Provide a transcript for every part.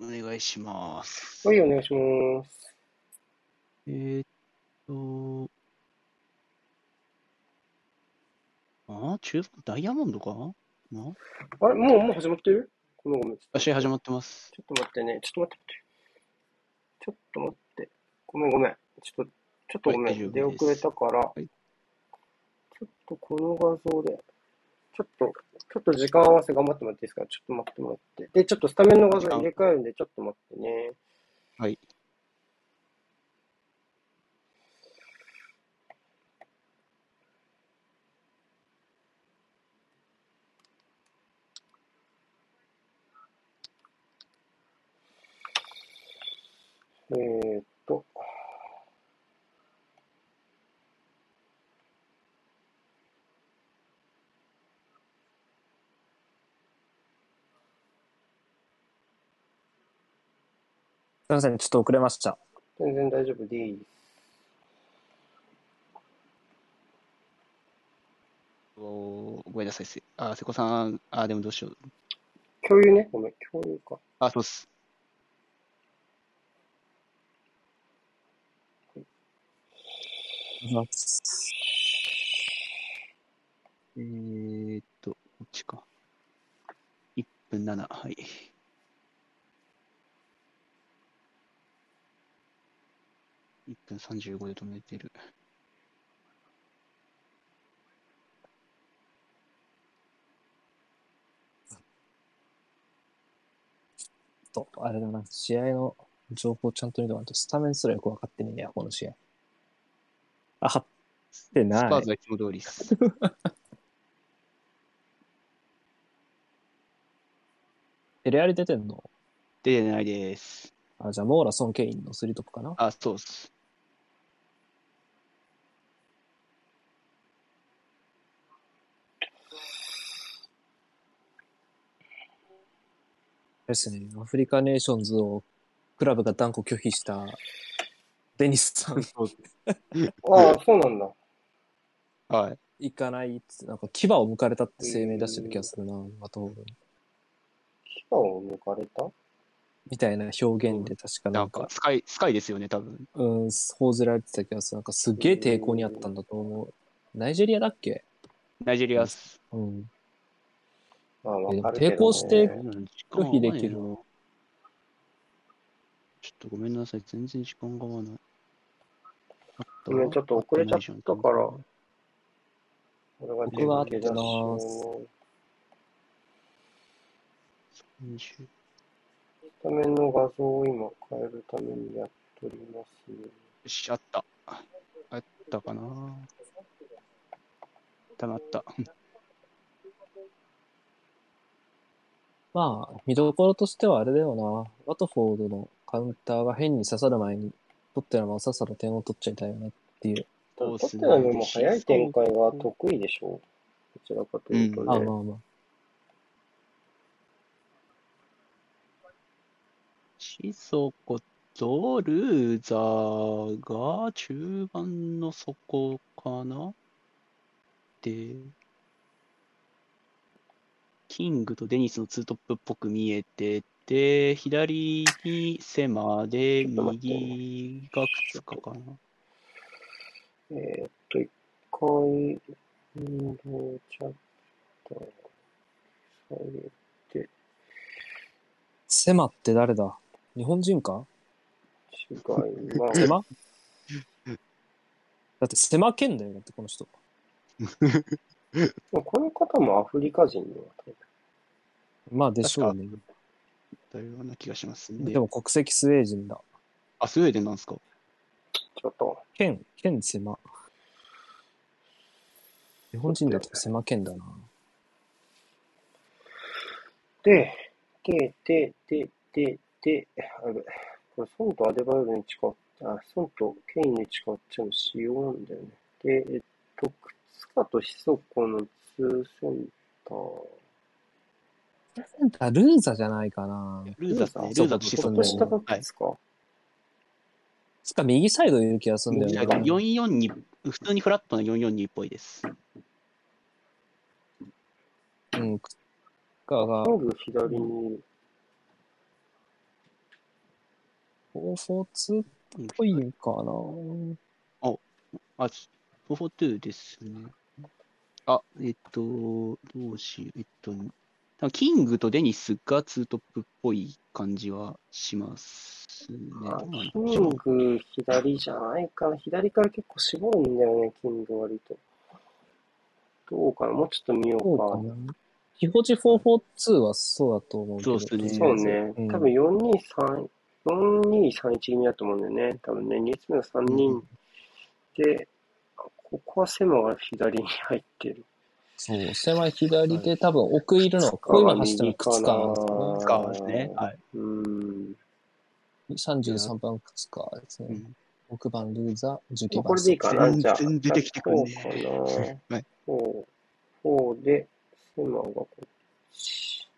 お願いします。はい、お願いします。えーっと、あ、中盤ダイヤモンドか？な？あれ、もう、もう始まってる？ごめんごめん。ちょっと試合始まってます。ちょっと待ってね。ちょっと待って。ちょっと待って。ごめんごめん。ちょっと、ちょっとごめん。はい出遅れたから、いちょっとこの画像で、ちょっと、ちょっと時間合わせ頑張ってもらっていいですか？ちょっと待ってもらって。で、ちょっとスタメンの画像入れ替えるんで、ちょっと待ってね。はい。えーっと、すみません、ちょっと遅れました。全然大丈夫です。おごめんなさい。せあ、瀬古さん、あ、でもどうしよう。共有ね。ごめん、共有か。あ、そうっす。えーっと、こっちか。1分7、はい。1分35で止めてる。と、あれだな、試合の情報ちゃんと見てもらうと、スタメンすらよく分かってねえや、この試合。あ、貼ってスない。パーズはいつも通りです。テレアリ出てんの？出てないです。あ、じゃあ、モーラ、ソン、ケインのスリートップかな？あ、そうっす。ですね、アフリカネーションズをクラブが断固拒否したデニスさん、ああ、そうなんだ。はい。行かないって、なんか牙を剥かれたって声明出してる気がするな、マトホールに牙を抜かれた？みたいな表現で確かなかなんんか、、スカイ、スカイですよね、多分。うん、報じられてた気がする。なんかすっげえ抵抗にあったんだと思う。ナイジェリアだっけ？ナイジェリアっす。うん。まあ、わえかるけど、ね。抵抗して拒否できるちょっとごめんなさい、全然時間が合わない。ごめんちょっと遅れちゃったから俺が僕が合ってますを30スタメンの画像を今変えるためにやっております。よし、あった。あったかなたまった。まあ、見どころとしてはあれだよな。ワトフォードのカウンターが変に刺さる前に、取ってのままさっさと点を取っちゃいたいよねっていう。トッテナムも早い展開が得意でしょう。どちらかというとうんあ、ね。まあまあ。シソコとルーザーが中盤の底かなで、キングとデニスのツートップっぽく見えてて、左にセマで、右が靴かかな。えーっと、一回、運動チャット下げて、セマって誰だ？日本人か？違いまセす。マだってセマ県だよ、だってこの人。この方もアフリカ人の方まあでしょうね。だような気がしますね。でも国籍スウェーデンだ。あ、スウェーデンなんですか？ちょっと、県、県セマ。日本人だとセマ県だな。で、で、で、で、で、で、あれ、これ、ソンとアデバイオルに近っあ、ソンとケインに近っちゃうの仕様なんだよね。で、えっと、靴下とシソコのツーセンター。センタールーザじゃないかな。ルーザーね。そうルーザーとシソコそうちょっと下がはい。つか右サイドいる気がするんだよね。442、普通にフラットな442っぽいです。うん。かがキ、ング左にいる。442っぽいかな。あ、442ですね。あ、えっと、どうしよう。えっと、キングとデニスがツートップっぽい感じはしますね。キング左じゃないかな。左から結構絞るんだよね、キング割と。どうかなもうちょっと見よそううか。かな。ヒホジ442はそうだと思うけど。そうっすねそうねうん。多分4231、4231気味だと思うんだよね。多分ね、2列目の3人で、ここはセマが左に入ってる。そう、狭い左で多分奥いるのは、こう今走ってる靴かなんですかですね。はい。うーん。33番靴かですね。うん6番ルーザー、19番これでいいかな？全じゃあ。然出てきてくるねじゃあこうかな。はい。こう、こうで、セマがこっち。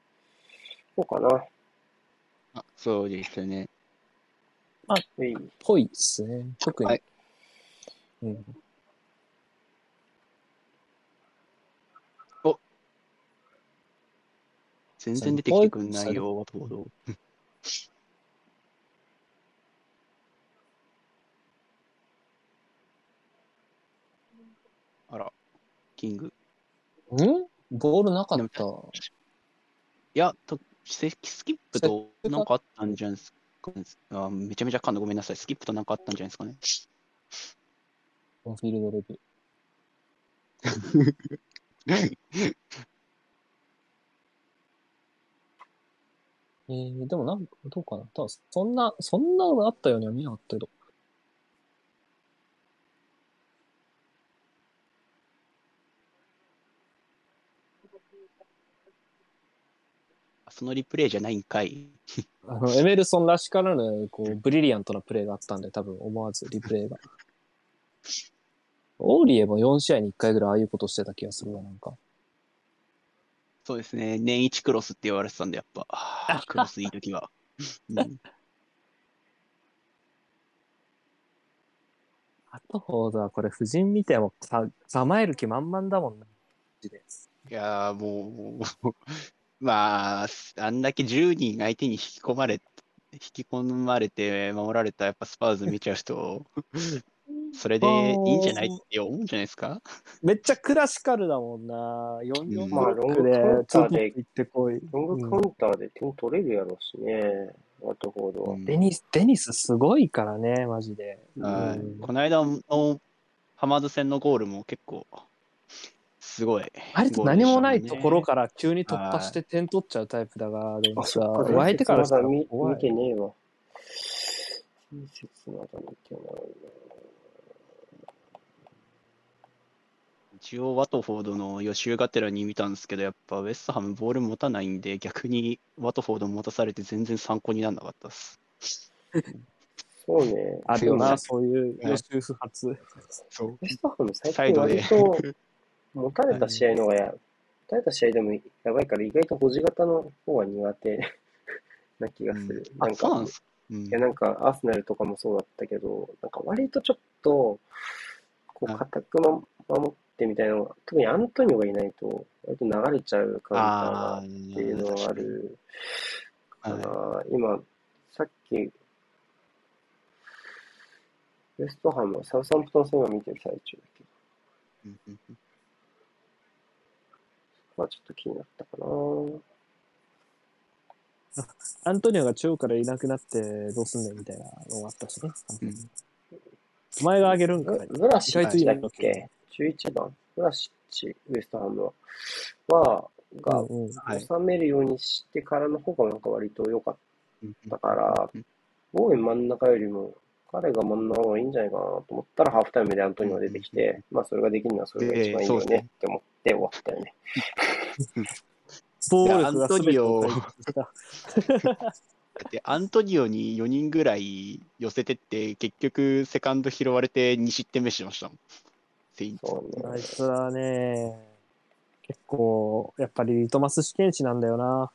こうかな。あそうですね。はい。ぽいですね。特に。はいうん、全然出てきてくんないよ、ワトフォード。あら、キング。ん？ボールなかった。いや、とススキップとなんかあったんじゃないですか、あ。めちゃめちゃかんだ、ごめんなさい。スキップとなんかあったんじゃないですかね。オンフィールドレビュー。えー、でもなんどうかな？多分そんな、そんなのあったようには見なかったけど。そのリプレイじゃないんかい。あの、エメルソンらしからぬ、こう、ブリリアントなプレーがあったんで、多分思わずリプレイが。オーリエも4試合に1回ぐらいああいうことしてた気がするわ、なんか。そうですね。年一クロスって言われてたんで、やっぱ、クロスいい時は。うん、あとほどはこれ、夫人見てもさ、ざまえる気満々だもんな。いやーもう、まあ、あんだけ10人相手に引き込まれ、引き込まれて守られたやっぱスパーズ見ちゃう人、それでいいんじゃないって思うんじゃないですか？めっちゃクラシカルだもんな。44うんブロックで、まあロングカウンターでツートップ行ってこい。ロングカウンターで点取れるやろうしね。ワトフォードは。うんデニス、デニスすごいからね、マジで。はいうんこの間のハマーズ戦のゴールも結構、すごい。割と何もないところかから急に突破して点取っちゃうタイプだが、デニスは。お相手からしたらまだ見てねえわ。親切まだ見てない一応、ワトフォードの予習がてらに見たんですけど、やっぱウェストハムボール持たないんで、逆にワトフォード持たされて全然参考にならなかったです。そうね。あるよな、そそういう予習不発。そう。ウエストハム最近サイドで割と持たれた試合の方がや、持たれた試合でもやばいから意外と保持型の方が苦手 な気がする。あ、そうなんですか。うんいや、なんか、アーセナルとかもそうだったけど、なんか割とちょっと、こう、はい固くま守ってみたいなのが、特にアントニオがいないと、割と流れちゃうカウンターがあっていうのはあるかはな。今、さっき、ウエストハムはサウサンプトン戦を見てる最中だけど、うんうんうんまあちょっと気になったかな。アントニオが中央からいなくなってどうすんねんみたいなのがあったしね。うんお前があげるんかブラシだっけ？?11 番ブラシッチ、ウエストハムは、は、が、うんうんはい収めるようにしてからの方がなんか割と良かったからうん、ボーエン真ん中よりも、彼が真ん中の方がいいんじゃないかなと思ったら、ハーフタイムでアントニオが出てきて、まあそれができるのはそれが一番いいよねねって思って終わったよね。暴力が全てを解決した。だってアントニオに4人ぐらい寄せてって、結局セカンド拾われて2失点目しましたもん。セインツそうね。あいつはね、結構、やっぱりリトマス試験紙なんだよな。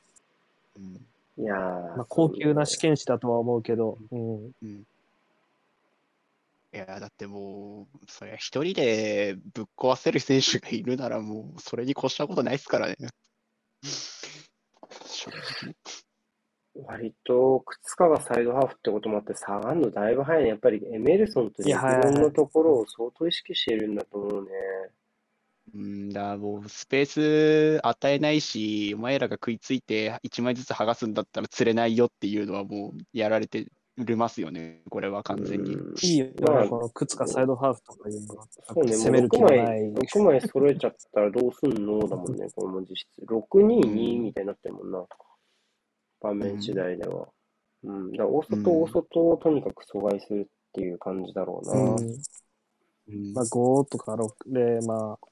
うんいやーまあ、高級な試験。験紙だとは思うけど、うん。うんいや、だってもう、そりゃ一人でぶっ壊せる選手がいるならもう、それに越したことないですからね。正直。割と、靴下がサイドハーフってこともあって、下がるのだいぶ早いね。やっぱりエメルソンといやレブロンのところを相当意識してるんだと思うね。うんだ、もうスペース与えないし、お前らが食いついて1枚ずつ剥がすんだったら釣れないよっていうのはもうやられてますよね、これは完全に。うんいいよね、まあこの靴かサイドハーフとかいうのは。そうね、攻める気もう6枚、がない。6枚揃えちゃったらどうすんのだもんね、これも実質。622みたいになってるもんな。場面次第では。うん。だから大外、大外をとにかく阻害するっていう感じだろうな。うん。うんまあ5とか6で、まあ、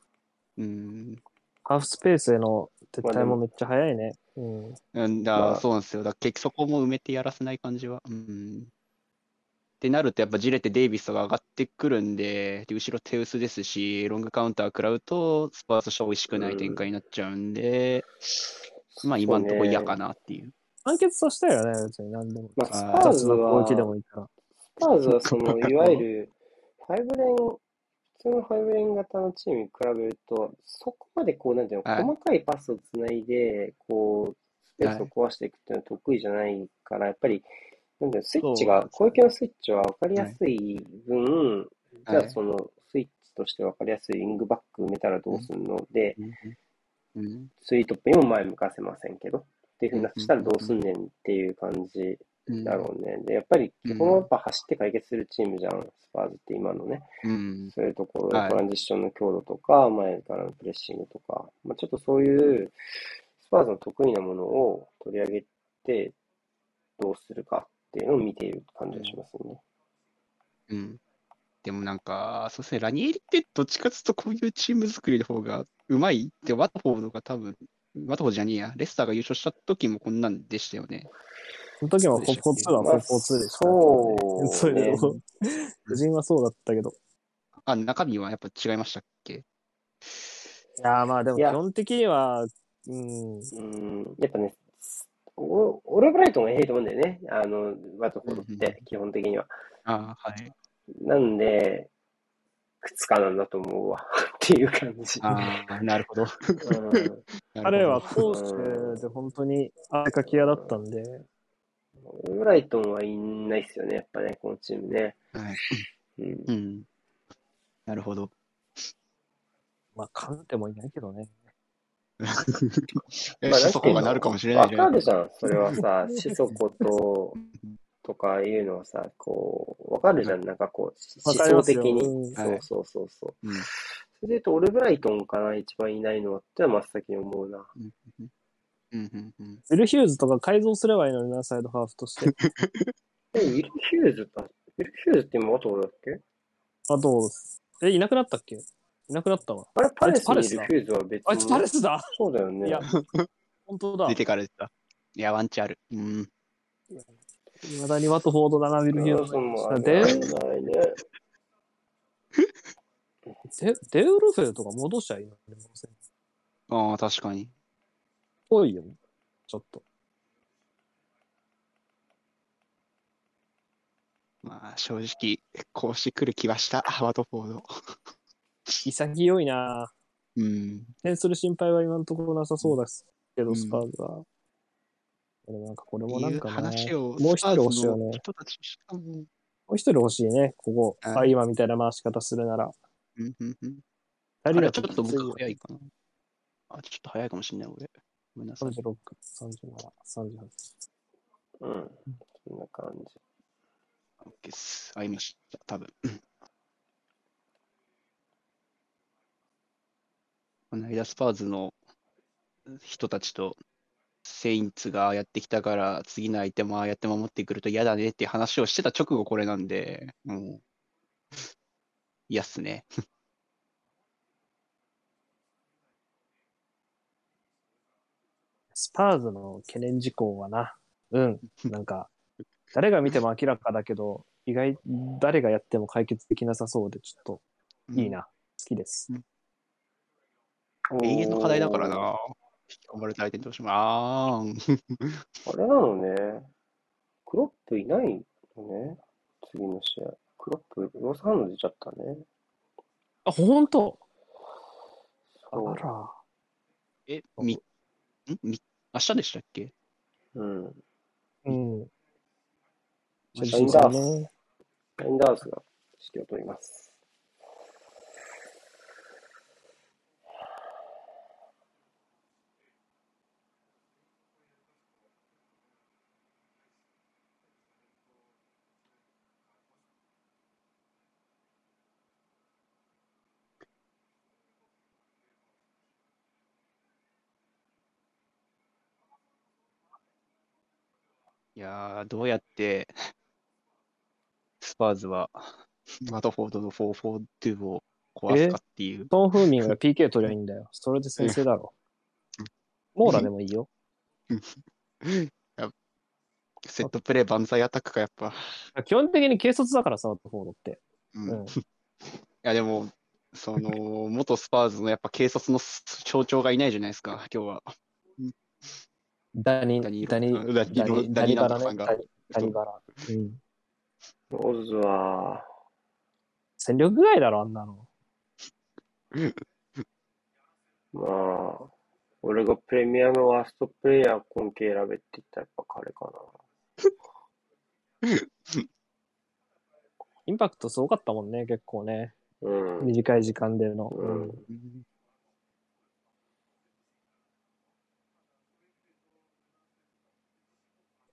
うんハーフスペースへの撤退もめっちゃ早いね。うん。うんだ、まあそうなんですよ。だ結局そこも埋めてやらせない感じは。うん。ってなると、やっぱじれてデイビスとか上がってくるんで、で後ろ手薄ですし、ロングカウンター食らうと、スパーズとしては美味しくない展開になっちゃうんで、まあ今のところ嫌かなっていう。完結としたよね、別に。何でも。まあ、スパーズは、つの攻撃でもいいから。スパーズはその、いわゆる、ファイブレン、普通のファイブレン型のチームに比べると、そこまでこう、なんていうの、はい細かいパスをつないで、こう、スペースを壊していくっていうのは得意じゃないから、やっぱり、なんだよ、スイッチが、攻撃のスイッチは分かりやすい分、じゃあはいその、スイッチとして分かりやすいウィングバック埋めたらどうするの？で、うん。スリートップにも前向かせませんけど、っていうふうになったらどうすんねんっていう感じうんだろうね。で、やっぱりうん基本はやっぱ走って解決するチームじゃん、スパーズって今のね。うん。そういうところトランジッションの強度とか、前からのプレッシングとか、まあ、ちょっとそういうスパーズの得意なものを取り上げて、どうするかっていうのを見ている感じがしますね。うん。でもなんか、そうですね、ラニエリってどっちかというとこういうチーム作りの方がうまいって、ワトフォードが多分、ワトフォードじゃねえや、レスターが優勝した時もこんなんでしたよね。その時もポポ2はポポ2でした、ねそういうの個人はそうだったけど。あ、中身はやっぱ違いましたっけ？いやーまあでも基本的には、うん、うん、やっぱね、おオールブライトンがいいと思うんだよね。あの、ワトフォードって、基本的には。あはい。なんで、靴かなんだと思うわ。っていう感じ。ああ、なるほど。うん彼はこ攻守で本当に汗かき屋だったんで、オーライトンはいないっすよね、やっぱね、このチームね。はい。うんう。ん。なるほど。まあ、カンテもいないけどね。え、まあシソコがなるかもしれないじゃん。わかるじゃん、それはさ、シソコと、とかいうのはさ、こう、わかるじゃん、なんかこう、思想的に。うんそうそうそうそう。うんそれで言うと、オルブライトンかな、一番いないのはってのは真っ先に思うな。うんうんうんウィル・ヒューズとか改造すればいいのにな、サイドハーフとして。え、ウィル・ヒューズだ、ウィル・ヒューズって今、あと俺だっけ？あと、え、いなくなったっけ？いなくなったわ。あれ、パレスパレスだにいるヒューズは別あいつパレスだそうだよね。いや、本当だ。出てから出た。いや、ワンチャンある。うん。いまだにワトフォードだな、ウィル・ヒューそもあズ。デれないね。デデウルフェとか戻しちゃいいのねああ、確かに。ぽいよ、ちょっと。まあ、正直、こうしてくる気はした、ワトフォード。潔いなうん。点する心配は今のところなさそうですけど、うんスパーズは。でもなんかこれもいうんなかな、話を、もう一人欲しいよねもう一人欲しいね、ここ。はいあ、今みたいな回し方するなら。うんうんうん。あれちょっと僕早いかな。あ、ちょっと早いかもしれない、俺。ごめんなさい。36、37、38。うん。そんな感じ。OK です。合いました、多分。この間、スパーズの人たちと、セインツがやってきたから、次の相手もああやって守ってくると嫌だねって話をしてた直後これなんで、もう、嫌っすね。スパーズの懸念事項はな、うん、なんか、誰が見ても明らかだけど、意外、誰がやっても解決できなさそうで、ちょっといいな。好きです。永遠の課題だからな。引き込まれた相手にどうしても、あーん。あれなのね。クロップいないのね。次の試合。クロップ、ロスハンド出ちゃったね。あ、ほんとそうあら。え、み、ん？み、明日でしたっけ？うん。うん。シャインダース戦ね。ラインダースが指揮を取ります。いやー、どうやって、スパーズは、ワトフォードの4-4-2を壊すかっていう。ソン・フンミンが PK 取りゃいいんだよ。それで先制だろ。モーラでもいいよ。セットプレー万歳アタックか、やっぱ。基本的に軽率だからさ、ワトフォードって。うん。うん いや、でも、その、元スパーズのやっぱ軽率の象徴がいないじゃないですか、今日は。ダニ、ダニダニ、ダニダニ、ダニバラね。ダニダニダニバラ。うん。オズは、戦力外だろ、あんなの。まあ、俺がプレミアムワーストプレイヤー今季選べって言ったらやっぱ彼かインパクトすごかったもんね、結構ね。な。うん。短い時間での。うん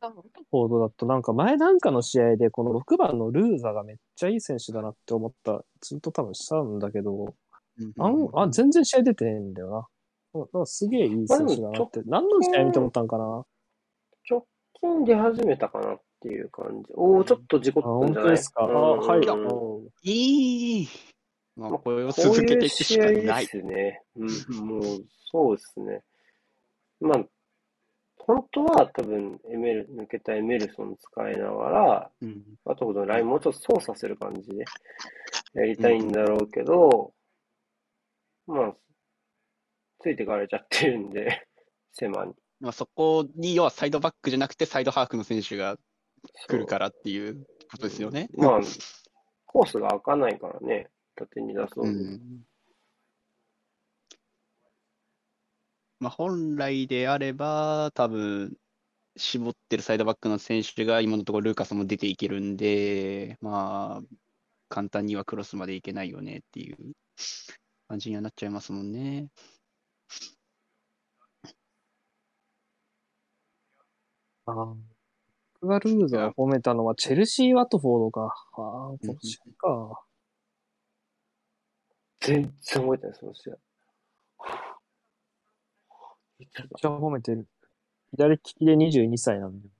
うんフォードだとなんか前なんかの試合でこの6番のルーザがめっちゃいい選手だなって思ったツイート多分したんだけど、あんあ全然試合出てねえんだよな。なすげえいい選手だなって。何の試合見て思ったんかな？直近出始めたかなっていう感じ。おお、ちょっと事故あ、本ったんじゃない？当ですか？あ、うんはい。いいまあ、まあこれを続けいうていくしかない。すね。うん、もう、そうですね。まあ、本当は多分、エメル、抜けたエメルソン使いながら、うんあとこのラインもうちょっと操作する感じでやりたいんだろうけど、まあ、ついてかれちゃってるんで、狭に。まあ、そこに、要はサイドバックじゃなくて、サイドハーフの選手が来るからっていうことですよね。まあ、コースが開かないからね、縦に出そうに。うんまあ、本来であれば、多分絞ってるサイドバックの選手が今のところルーカスも出ていけるんで、まあ、簡単にはクロスまでいけないよねっていう感じにはなっちゃいますもんね。あー僕がルーザーを褒めたのはチェルシー・ワトフォードか。ああ、この試合か。全然覚えてない、その試合。めっちゃ褒めてる。左利きで22歳なんだよ。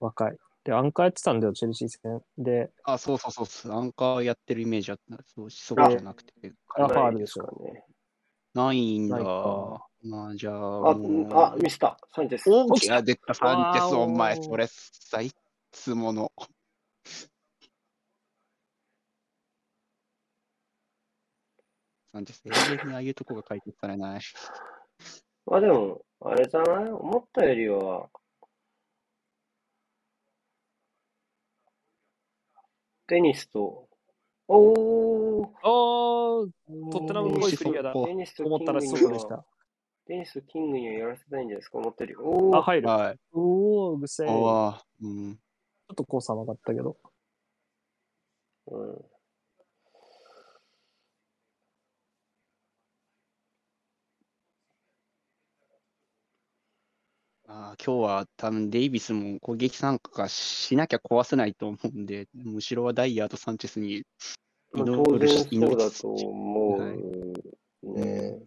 若い。で、アンカーやってたんだよ、チェルシー戦。で、あ、そうそうそうそう、アンカーやってるイメージあった。そう、そうじゃなくて、あファールでしょかね。ないんだ。ないかまあ、じゃあ、あ、もうあ、ミスター、サンチェス。大きな出たサンチェス、おお前、それ、さいつもの。サンチェス、永遠にああいうとこが解決されない。まあでも、あれじゃない？思ったよりは、テニスと、おー、おー、トッテナムっぽいクリアだ。おテニスと思ったらキングには、外でした。テニスとキングにはやらせたいんじゃないですか、思ったより。おあ、ー、入る。はい。おー、ぐせー。ちょああ、うん。っとコース甘かったけど。うん。あー今日は多分デイビスも攻撃参加しなきゃ壊せないと思うんで、むしろはダイヤとサンチェスにまあ、祈るし、祈そうだと思はい。うね。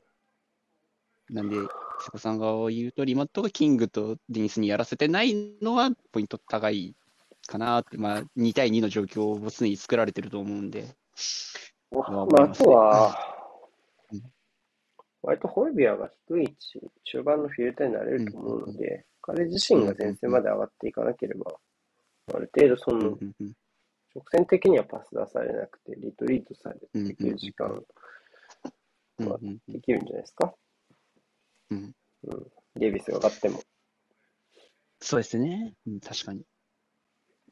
なんで、瀬古さんが言う通り、今のところキングとデニスにやらせてないのはポイント高いかなって、まあ、2対2の状況を常に作られてると思うんで、ままああ、あとはうん、割とホイビアが低い位置、中盤のフィルターになれると思うので、彼自身が前線まで上がっていかなければ、ある程度そうんの直線的にはパス出されなくて、リトリートされていける時間うんうんできるんじゃないですか。うんうん。デイビスが勝っても。そうですね、うん、確かに。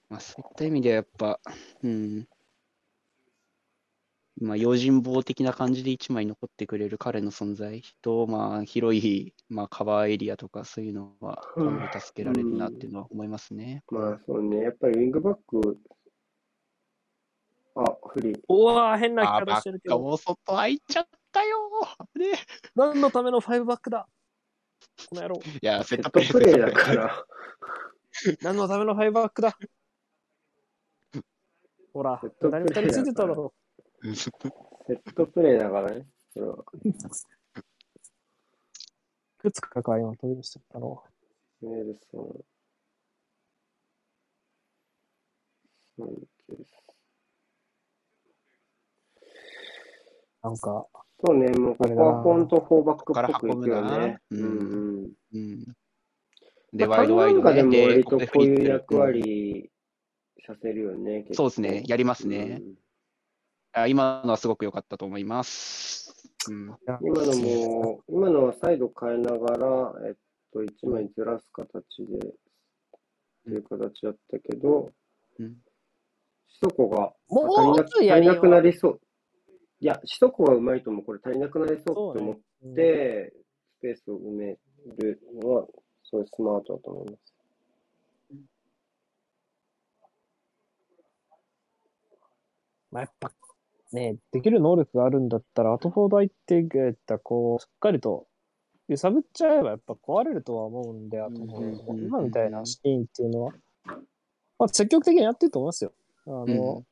まあ、そういった意味ではやっぱ、うん、まあ、用心棒的な感じで1枚残ってくれる彼の存在と、まあ、広い、まあ、カバーエリアとかそういうのは、助けられるなっていうのは思いますね。まあそうね、やっぱりウィングバック、あ、フリー。うわー変なあー、聞きバッカ方してるけど。も外開いちゃったよー。ね、何のためのファイブバックだこの野郎。いや、セセッットトプレーだプレーですから。何のためのファイブバックだほらセッ、トプレーだから何二人ついてただろセットプレーだからね。それは。くつかか今飛び出してたの？メールソン。なんか、そうね、もうここはフォント4バックっぽくいくよね。ここから運ぶなうんうん。うん。で、まあワイドワイド。で、でも割とここういう役うん割させるよね。そうですねやりますねあ今のはすごく良かったと思います。うん。今のも、今のはサイド変えながら、えっと、1枚ずらす形で、っていう形だったけど、うんシトコがもう足りな足りなくなりそう。いや、シトコがうまいともこれ足りなくなりそうって思っうんて、スペースを埋めるのは、すごいスマートだと思います。まあ、やっぱ、ね、できる能力があるんだったら、アトフォード相手が、こう、しっかりと揺さぶっちゃえば、やっぱ壊れるとは思うんで、アトフォードもうん今みたいなシーンっていうのは、まあ、積極的にやってると思いますよ。あの、うん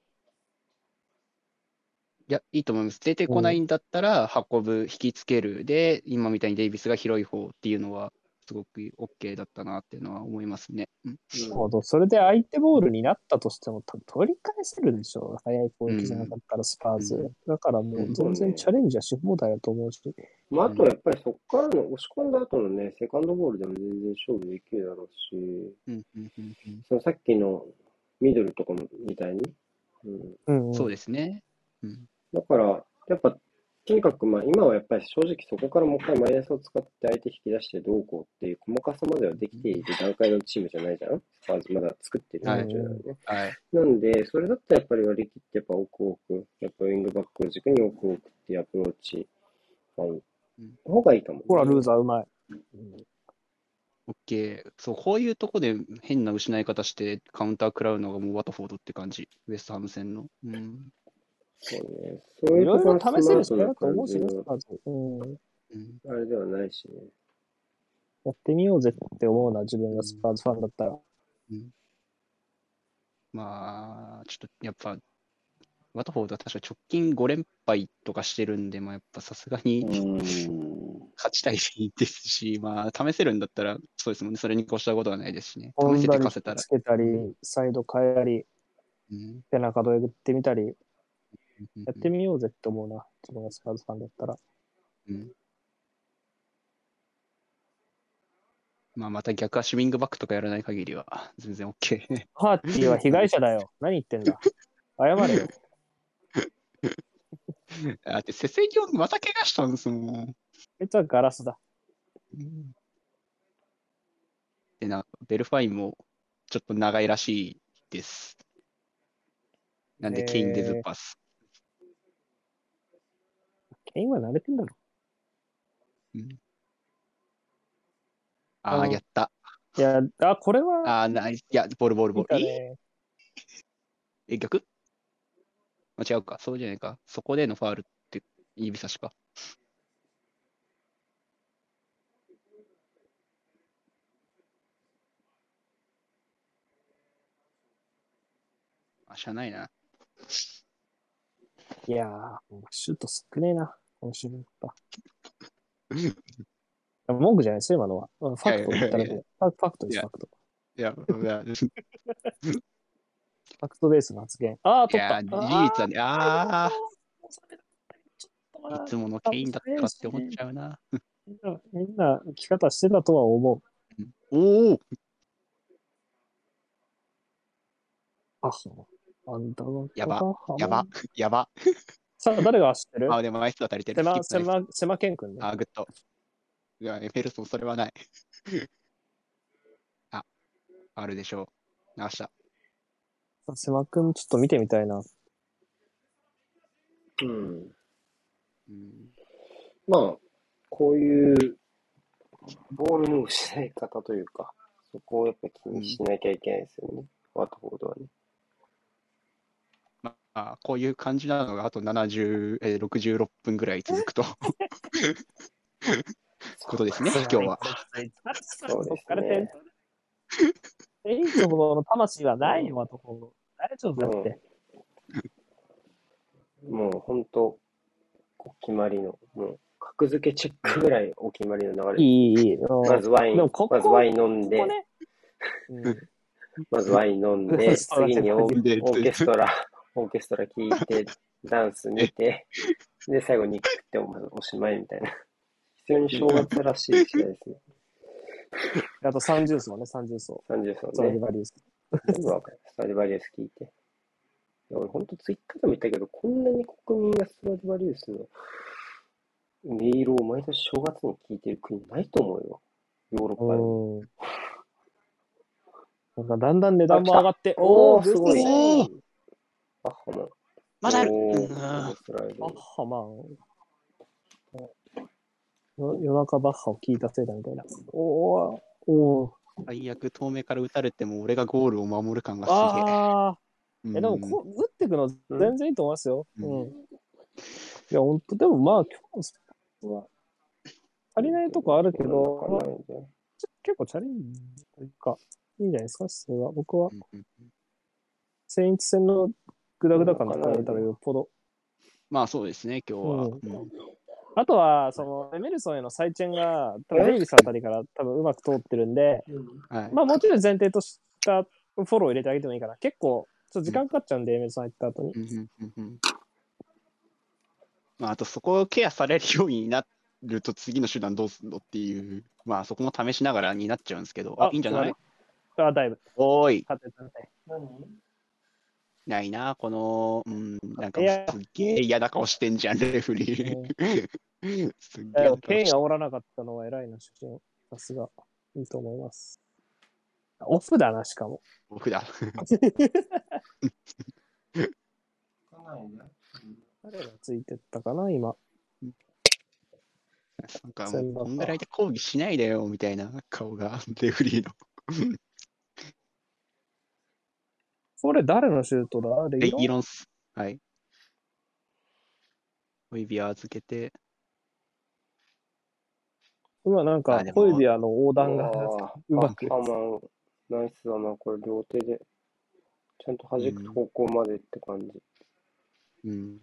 いや、いいと思います。出てこないんだったら、運ぶ、引きつける。で、今みたいにデイビスが広い方っていうのは、すごく OK だったなっていうのは思いますね。うんなるほど。それで相手ボールになったとしても、多分取り返せるでしょう。早い攻撃じゃなかったらスパーズ。うんだからもう全然チャレンジはし放題だと思うし。まあ、あとはやっぱりそこからの押し込んだ後のね、セカンドボールでも全然勝負できるだろうし、うんうんうんそのさっきのミドルとかもみたいに、うん、うん、うんそうですね。うんだから、やっぱ、とにかく、まあ、今はやっぱり正直そこからもう一回マイナスを使って相手引き出してどうこうっていう細かさまではできている段階のチームじゃないじゃんスパーズまだ作ってるはい最中なのね。はい。なんで、それだったらやっぱり割り切ってやっぱ奥奥、やっぱウィングバックを軸に奥奥っていうアプローチがいい。方がいいかも、ね。ほら、ルーザーうまい。OK。そう、こういうとこで変な失い方してカウンター食らうのがもうワトフォードって感じ。ウエストハム戦の。うん。そうね。そういいうろいろところの試せるしやスマートな感じると思うしね、スーズ。うん。うんあれではないしね。やってみようぜって思うな、自分がスパーズファンだったら。まあ、ちょっとやっぱ、ワトフォードは確か直近5連敗とかしてるんで、まあ、やっぱさすがにうん。勝ちたいですし、まあ、試せるんだったら、そうですもんね。それに越したことはないですしね。試せて勝せたらつ。けたり、サイド変えたり、うんペナカドえぐってみたり、うんやってみようぜって思うな、自分がスパーズファンだったら。うんまあ、また逆足ウィングバックとかやらない限りは、全然 OK。ハーティーは被害者だよ。何言ってんだ。謝れよ。だって、セセリまた怪我したんですもん。あいつはガラスだ。で、なベルファインもちょっと長いらしいです。なんで、ケインでズッパス。ケインは慣れてんだろ。ああ、あやった。いや、あ、これは、ああ、ない。いや、ボールボールボ見ール。えたね。え、逆あ違うか。そうじゃないか。そこでのファールって指差しか。あ、しゃあないな。いやー、シュート少ねえな、今週のやっぱ。文句じゃないですよ、今のは。うんファクト言った。ファクトです、ファクト。いや、いや、ファクトベースの発言。ああ、い取った。や、事実はね、ああ、いつものケインだったかって思っちゃうな。みんな、生き方してたとは思う。おおあ、そう。あんたのやばやば。、やば。さあ、誰が知ってる？あ、でも枚数は足りてる。狭、狭、狭ケン君ね。あ、グッド。いや、エフェルソン、それはない。あ、あるでしょう。流した。狭君ちょっと見てみたいな。うん。うんまあ、こういうボールの失い方というか、そこをやっぱ気にしなきゃいけないですよね。ワトフォードはね。まあ、こういう感じなのがあと70、えー66分ぐらい続くと ことですね、今日は。そうですね。エイトほどの魂はないよ、ところ。大丈夫だって。もう本当、お決まりの、もう格付けチェックぐらいお決まりの流れ。いい、いい。うんまずワイン、まずワイン飲んでここ、ね。うんまずワイン飲んで、次にオーでオーケストラ、オーケストラ聴いて、ダンス見て、で、最後肉食っておしまいみたいな。非常に正月らしい試合ですね。あと30層ね、30層。30層ストラディね。バリウス。全部わかる。ストラディバリウス聞いて。いや俺、ほんとツイッターでも言ったけど、こんなに国民がストラディバリウスの音色を毎年正月に聞いてる国ないと思うよ。ヨーロッパで。なんかだんだん値段も上がって、おー、おー、すごいグッハも。まだある。うんバッハマン。よ夜中バッハを聞いたせいだみたいな。おー、おー。最悪、遠目から打たれても俺がゴールを守る感がすああ。げえ。え、でもうんこう、打ってくの全然いいと思いますよ。ううんん。いや、ほんと、でもまあ、今日のスポーツは、足りないとこあるけわど、結構チャレンジというか、いいんじゃないですか、それは。僕は、うんうんセインツ戦のグダグダ感とか見たらよっぽど。まあそうですね、今日は。うんうんあとは、その、エメルソンへのサイチェンが、多分デイビスあたりから多分うまく通ってるんで、はい。まあもちろん前提としたフォロー入れてあげてもいいかな。結構、ちょっと時間かかっちゃうんで、エメルソン入った後に。まあ、あとそこをケアされるようになると次の手段どうすんのっていう、まあそこも試しながらになっちゃうんですけど、あ、いいんじゃない？あ、だいぶ。おーい、勝ってたね。ないな、この、うん、なんかすっげえ嫌な顔してんじゃん、レフリー。すっげえでも、ケイン煽らなかったのは偉いな、主人。さすが。いいと思います。オフだな、しかも。僕だ。誰がついてったかな、今。なんかもう、こんぐらいで抗議しないでよ、みたいな顔が、レフリーの。これ誰のシュートだ？レレイロン？イロンス。はい。小指を預けて、今なんかホイビアの横断があうまくバッハマン、ナイスだな。これ両手で、ちゃんと弾く方向までって感じ。うん。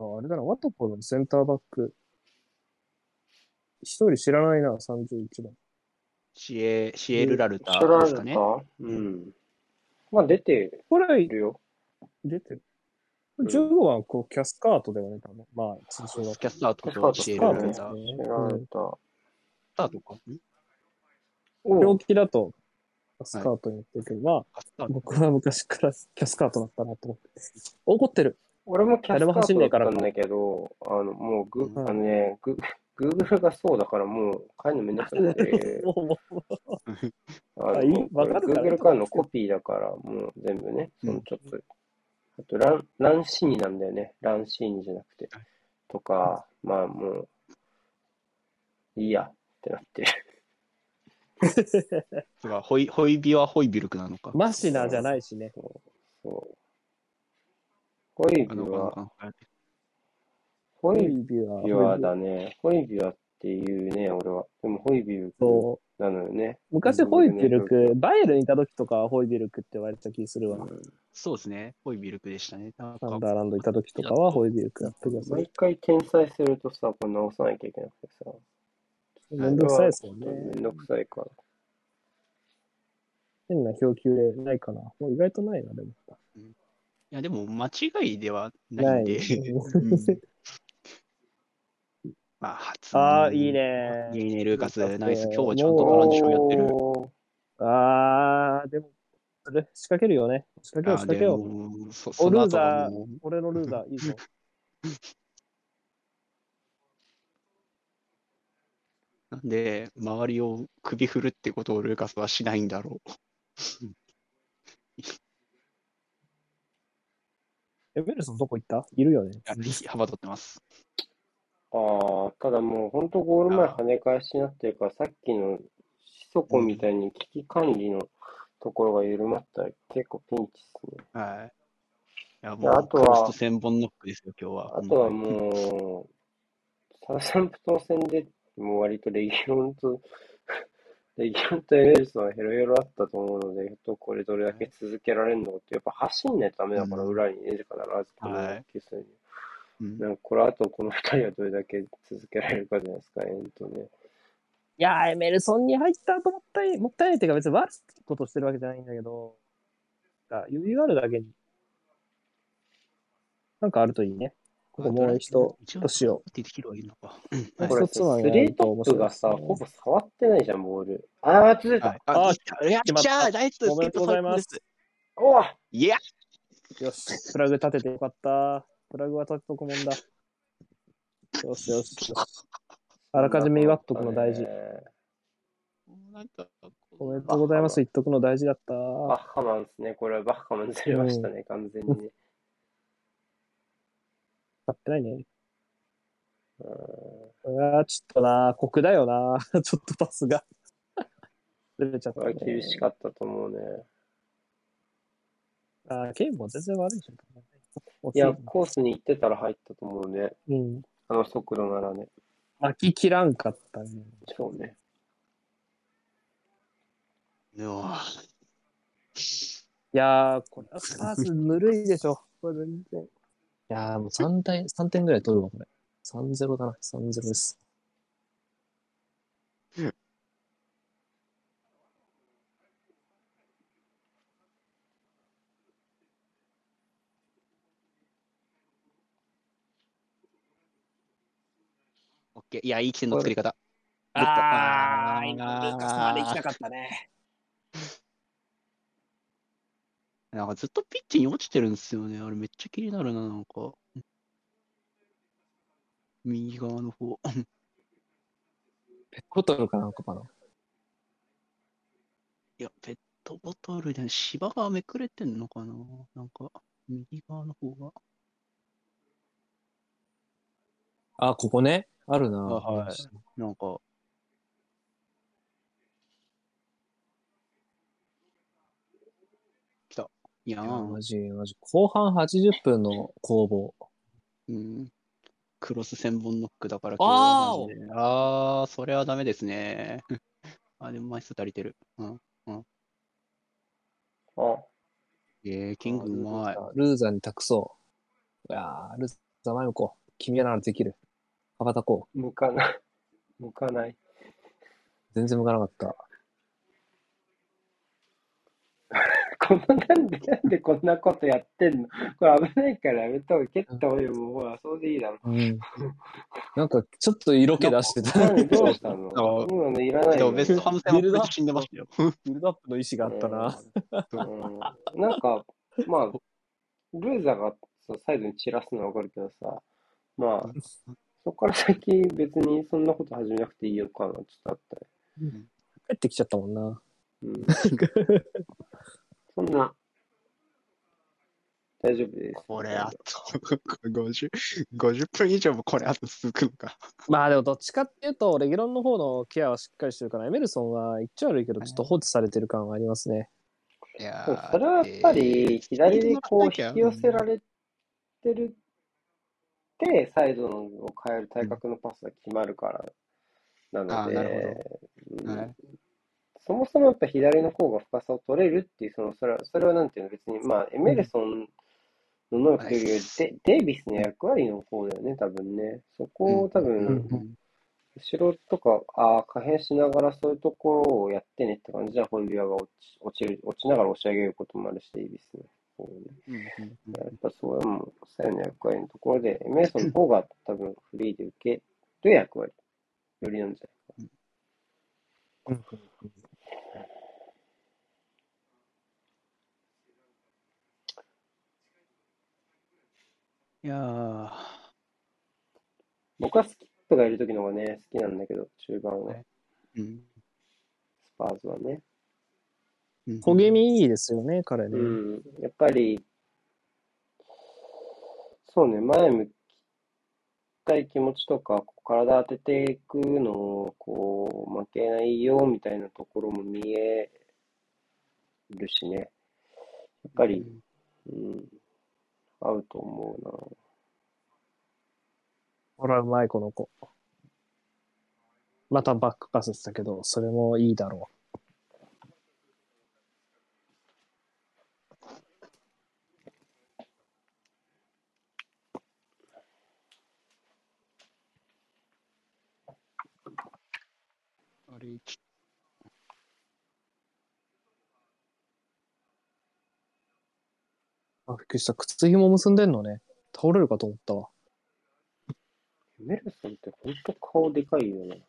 ああれだな、ワトポのセンターバック。一人知らないな、31番。シエ、シエルラルタシャラルタですかね。うん。まあ出てこれ、るよ。出てる。ん15番、こう、キャスカートだよね、多分。まあ、通称だキャスタートキャスタートとシエルカートラルタ。シャラルタ。スタートか病気だと、キャスカートに言ってるけど、まあ、カスタート僕は昔からキャスカートだったなと思って。怒ってる。俺もキャス誰もカートだ走んねえからったんだけど、あの、もうグ、うんあのね、グ、グーグルがそうだからもう変えるのめんどくさくて、あの、Google からのコピーだから、もう全部ね、うんそのちょっと、あと、ラン、ランシーニなんだよね。ランシーニじゃなくて。とか、まあもう、いいやってなって。そうかホイホイビはホイビルクなのか。マシナじゃないしね。そう。ホイビあのは、ホイビュア。ビュアだね。ホイビュアっていうね、俺は。でもホイビュそう。なのよね。昔ホイビルク、バイエルにいた時とかはホイビルクって言われた気するわ。そうですね。ホイビルクでしたね。なんかサンダーランドいた時とかはホイビルクやってください毎。回転載するとさ、これ直さなきゃいけなくてさ。めんどくさいですもんね。めんどくさいから。変な表記例ないかな。もう意外とないな、でも。いや、でも間違いではないんで。ない うんまあ、初。ああ、いい。ね。いいね、ルーカス、ナイス。今日はちゃんとトランジションやってる。ああ、でも、それ仕掛けるよね。仕掛けよう、仕掛けよう。そおその後ルーザー俺のルーザー、いいぞ。なんで、周りを首振るってことをルーカスはしないんだろう。エメルソンどこ行った？いるよね。幅取ってます。ああ、ただもう本当ゴール前跳ね返しになってるから、さっきのシソコみたいに危機管理のところが緩まったら結構ピンチですね。はい。いや、もう、あとは、千本ノックですよ、今日は。あとはもう、サウサンプトン戦でもう割とレギュロンと レギュロンとエメルソンはヘロヘロあったと思うので、とこれどれだけ続けられるのって、やっぱ走んないとダメだから、裏にね、必ずこの消すに。なんかこれあとこの二人はどれだけ続けられるかじゃないですか、えっとね。いやー、エメルソンに入ったともったい、もったいないっていうか別に悪いことしてるわけじゃないんだけど、余裕があるだけに、なんかあるといいね。ここもう一度、としよう。出てきるはいいのか。これ、スリートップがさ、ほぼ触ってないじゃん、ボール。あー、続いた。あ、やっちゃー、ナイスおめでとうございます。おおいやよし、プラグ立ててよかった。プラグは立てとくもんだ。よしよし。あらかじめ祝っとくの大事。おめでとうございます。言っとくの大事だった。バッハマンですね。これはバッハマンずれましたね、完全にね。買ってないね。うん。あちょっとな、酷だよな。ちょっとパスがずれちゃった、ね。厳しかったと思うね。あケインも全然悪いじゃん。いや、コースに行ってたら入ったと思うね。うん。あの速度ならね。巻き切らんかったね。そうね。いやいやー、これはスターズぬるいでしょ。これ全然。いやー、もう3点、3点ぐらい取るわ、これ。3-0だな、3-0です。いや、いい起点の作り方。あー、今、ルーカスまで行きたかったね。なんかずっとピッチに落ちてるんですよね。あれめっちゃ気になるな、なんか。右側の方。ペットボトルかなんかかな。いや、ペットボトルで芝がめくれてんのかななんか、右側の方が。あ、ここね。あるな。あはい。なんか、いやー、マジ、マジ。後半80分の攻防。うん。クロス千本ノックだから今日はマジで。あー、それはダメですね。あ、でも枚数足りてる。うん。うん。あ、えー、キングうまい。ルーザーに託そう。いやー、ルーザー前向こう。君ならできる。羽ばたこう。向かない。向かない。全然向かなかった。このなんで、なんでこんなことやってんの？これ危ないからやめた方が蹴った方がいいよ。もうほら、そうでいいだろ。うん。なんか、ちょっと色気出してた。何どうしたの？今のいらないよ。ベストハム戦は死んでましたよ。ビルドアップの意思があったな。うん、なんか、まあ、ルーザーがサイドに散らすのはわかるけどさ、まあ、そこから先別にそんなこと始めなくていいよかな、ちょっとあったね。帰ってきちゃったもんな。うん。そんな、大丈夫です。これあと50、50分以上もこれあと続くのか。まあでもどっちかっていうと、レギュロンの方のケアはしっかりしてるから、エメルソンは言っちゃ悪いけど、ちょっと放置されてる感はありますね。いやそれはやっぱり、左でこう引き寄せられてるサイドを変える対角のパスが決まるからなので、そもそもやっぱ左の方が深さを取れるっていう、その、それは、それはなんていうの、別に、まあ、エメルソンの能力というより、デデイビスの役割の方だよね、多分ね。そこを多分、後ろとか、ああ、可変しながらそういうところをやってねって感じじゃ、ホイビアが落ち落ちる、落ちながら押し上げることもあるし、デイビスの方ね。やっぱそういうもう、左右の役割のところで、エメルソンの方が多分フリーで受ける役割、よりなんじゃないか。いやー、僕は好き。プがいる時の方がね、好きなんだけど、中盤は。うん。スパーズはね。うん小気味いいですよね、彼ね。うん。やっぱり、そうね、前向きたい気持ちとか、こう体当てていくのを、こう、負けないよ、みたいなところも見えるしね。やっぱり、うん、合うと思うな。ほら、うまい、この子。またバックパスしたけど、それもいいだろあれ、ちう。あ、びっくりした。靴紐結んでんのね。倒れるかと思ったわ。メルソンって本当顔でかいよね。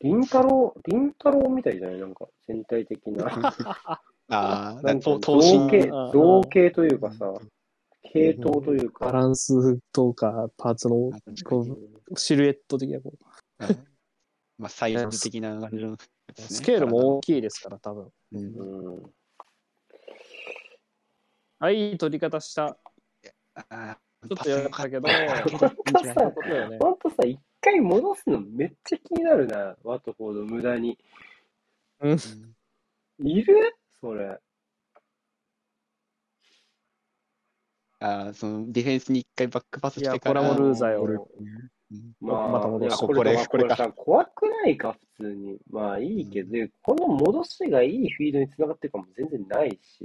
リンタロウ、リンタロウみたいじゃないなんか全体的な。ああ、なんかと造形、あー造形というかさ、系統というか。バランスとか、パーツのこうシルエット的なこう、まあ、サイズ的な感じのね、スケールも大きいですから、多分。うんうん。あ、いい取り方した。あちょっとやったけど、ーそういうことよね。ほんとさ、一回戻すのめっちゃ気になるな、ワトフォード無駄に。うん。いる？それ。あーそのディフェンスに一回バックパスいや、してから。これもルーザーよ。うんまあ、また戻すいやここれれ、これかさ、怖くないか、普通に。まあいいけど、この戻しがいいフィードにつながってるかも全然ないし。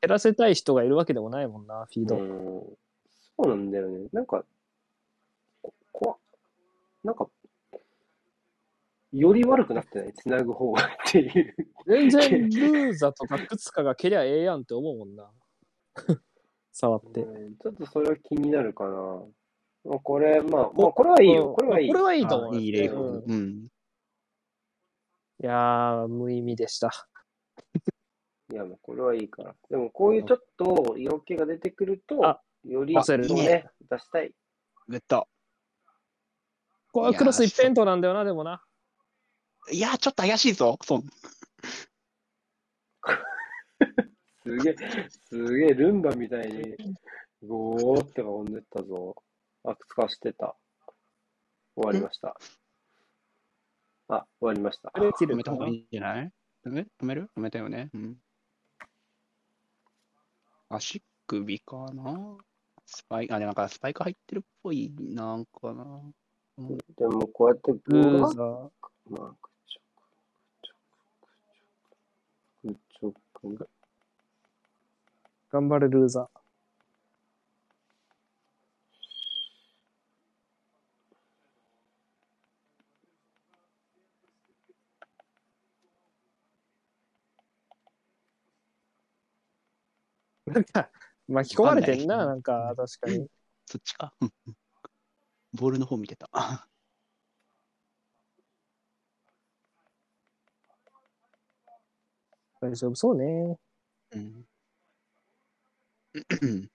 減らせたい人がいるわけでもないもんな、フィード。うん、そうなんだよね。なんか、こ怖っなんか、より悪くなってない、つなぐ方がっていう。全然 ルーザとか靴かが蹴りゃええやんって思うもんな。触って。うんちょっとそれは気になるかな。まあ、これ、まあ、まあ、これはいいよ。これはいい。これはいいと思う。あいい例うん法。うん。いやー、無意味でした。いや、もうこれはいいから。でも、こういうちょっと色気が出てくるとあ、より、押せるねいいね出したい。グッド。これはクロス一辺倒なんだよな、でもな。いやー、ちょっと怪しいぞ。そう。すげえ、すげえ、ルンバみたいに、ゴーって飛んでったぞ。あ、靴かしてた。終わりました。あ、終わりました。あれ切止めた方がいいんじゃない？止め止める？止めたよね？うん。足首かな？スパイ、あ、でもなんかスパイク入ってるっぽい、なんかな。うんでも、こうやって、ルーまザー。あ、くちょく、くちょく、くちょく。頑張れ、ルーザー。なんか、巻き込まれてんな、なんか、確かに。そっちか。う んボールの方見てた。大丈夫そうね。うん。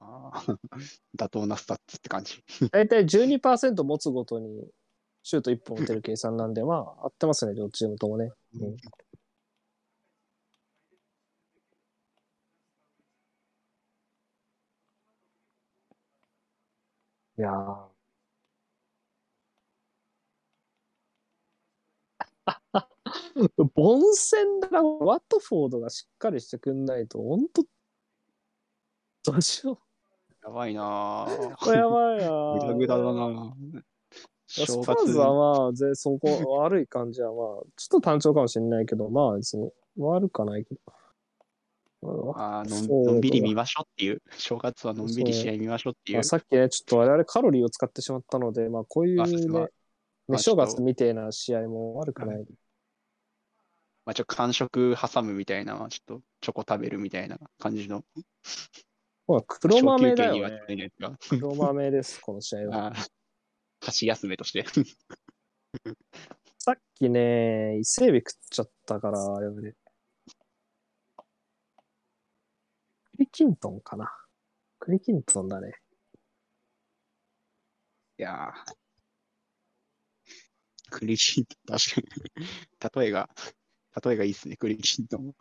あー妥当なスタッツって感じ。大体12%持つごとに、シュート1本打てる計算なんで、まあ、合ってますね、両チームともね。うんいやー。凡戦だな、ワットフォードがしっかりしてくんないと、ほんと、どうしよやばいなぁ。う。これやばいなぐだぐだだなス正パー月ズはまあ、ぜそこ、悪い感じはまあ、ちょっと単調かもしれないけど、まあ別に悪くはないけど。あーののんびり見ましょうっていう。正月はのんびり試合見ましょうっていうまあ、。さっきね、ちょっと我々カロリーを使ってしまったので、まあこういうね、ね、正月みたいな試合も悪くない。まあ、ちょっと間食挟むみたいな、ちょっとチョコ食べるみたいな感じの。まあ黒豆だよね。黒豆です、この試合は。箸休めとして。さっきね、伊勢海老食っちゃったから、あれで。クリキントンかな。クリキントンだね。いやー。クリキントン、確かに。例えが、例えがいいっすね、クリキントン。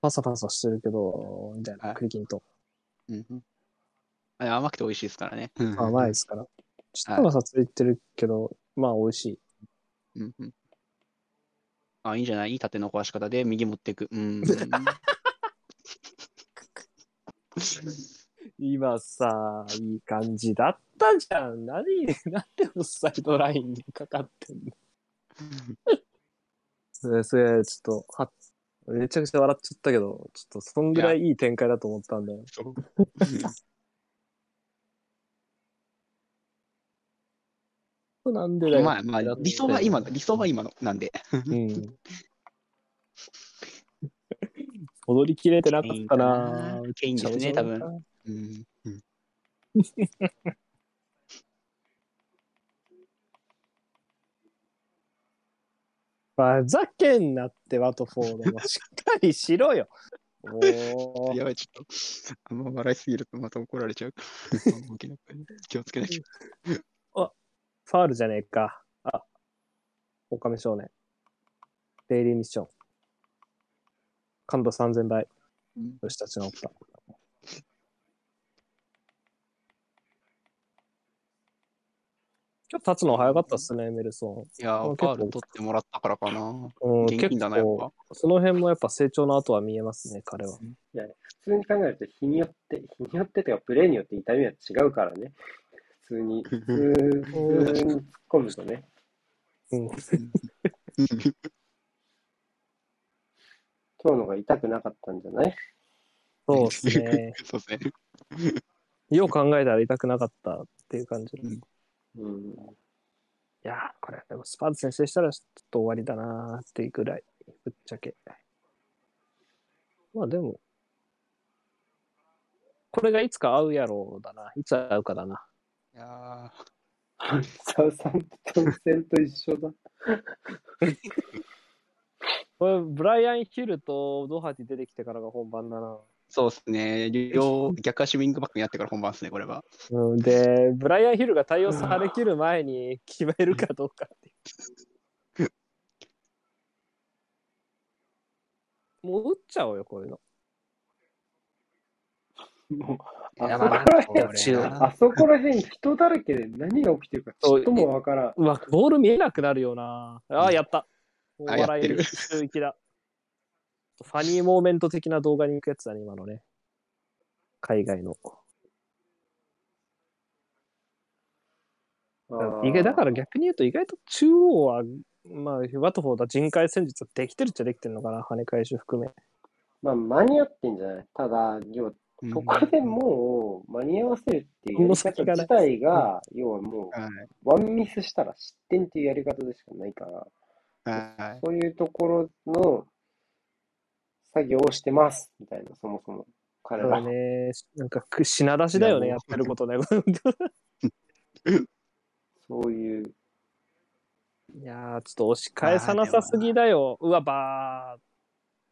パサパサしてるけど、みたいな、はいクリキントン。うんうんあれ甘くて美味しいですからね。甘いですから。ちょっとパサついてるけど、まあ美味しい。うんうんあ、いいんじゃない？いい縦の壊し方で右持っていく。うん。今さ、いい感じだったじゃん。何、なんでオフサイドラインにかかってんの？それ、それ、ちょっと、は、めちゃくちゃ笑っちゃったけど、ちょっとそんぐらいいい展開だと思ったんだよ。そうなんでだよ。まあまあ、理想は今の、理想は今の、なんで。うん。踊りきれてなかったなケインですね、多分。うん。うん ふざけんなって、ワトフォードも。しっかりしろよ。おーやばい、ちょっと、あんま笑いすぎるとまた怒られちゃう。気をつけないと。ファールじゃねえか。あ、狼少年。デイリーミッション。感度3000倍。うんよし、立ち直った。今日立つの早かったっすね、メルソいやー、ファール取ってもらったからかな。ン。うん、結現金だな、やっ構、ぱ。その辺もやっぱ成長の後は見えますね、彼は。いや、普通に考えると、日によって、日によってというか、プレーによって痛みは違うからね。普通に、普通に突っ込むとね。うん。今日のが痛くなかったんじゃない？そうっすね。そうですね。よう考えたら痛くなかったっていう感じ。うんいうん。やー、これ、でもスパーズ先制したらちょっと終わりだなーっていうぐらい、ぶっちゃけ。まあでも、これがいつか会うやろうだな。いつ会うかだな。いやサウサンプトン戦と一緒だ。これ、ブライアン・ヒルとドハティ出てきてからが本番だな。ーそうですね。両 逆足ウィングバックにやってから本番ですね、これは。うん、で、ブライアン・ヒルが対応されきる前に決めるかどうかっていう。もう打っちゃおうよ、こういうの。もうあそこら辺、まあそこら辺人だらけで何が起きてるかちょっともわからん。うわ、ボール見えなくなるよな。ああ、やった。お笑い周域だ。ファニーモーメント的な動画に行くやつだね、今のね。海外の。意外だから逆に言うと、意外と中央は、まあ、ワトフォードは人海戦術できてるっちゃできてるのかな、跳ね返し含め。まあ、間に合ってんじゃない？ただ、要は、そこでもう間に合わせるっていうやり方自体が、要はもはい。う、ワンミスしたら失点っていうやり方でしかないから、はい。そういうところの作業をしてます、みたいな、そもそも。彼だからら。ね、なんかく品出しだよね、いやってることね。そういう、いやー、ちょっと押し返さなさすぎだよ。うわ、ば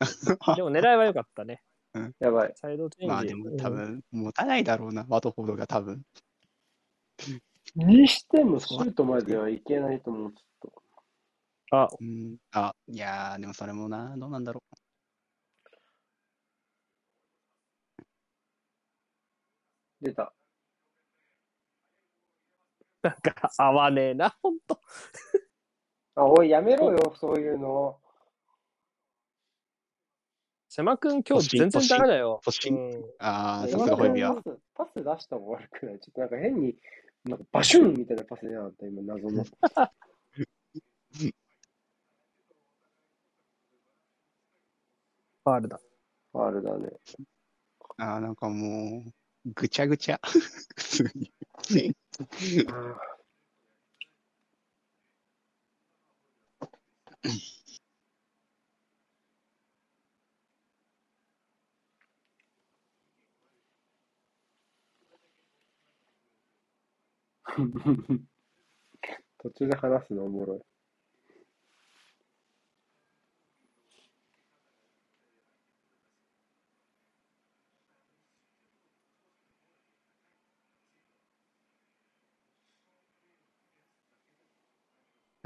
ー。でも狙いは良かったね。やばい。サイドチェンジ。まあでも多分、持たないだろうな、ワトフォードが多分。にしても、シュートまではいけないと思う、ちょっと。あ、うん。あ、いやー、でもそれもな、どうなんだろ出た。なんか合わねえな、ほんと。あ、おい、やめろよ、そういうの。瀬間くん今日全然ダメだよ。うんう。あー、さ今すがホイビアパ。ス、パス出した方が悪くないちょっとなんか変に、なんかバシュンみたいなパス出なかった、今、謎の。ファールだ。ファールだね。あー、なんかもう、ぐちゃぐちゃ。普通に。途中で話すのおもろい。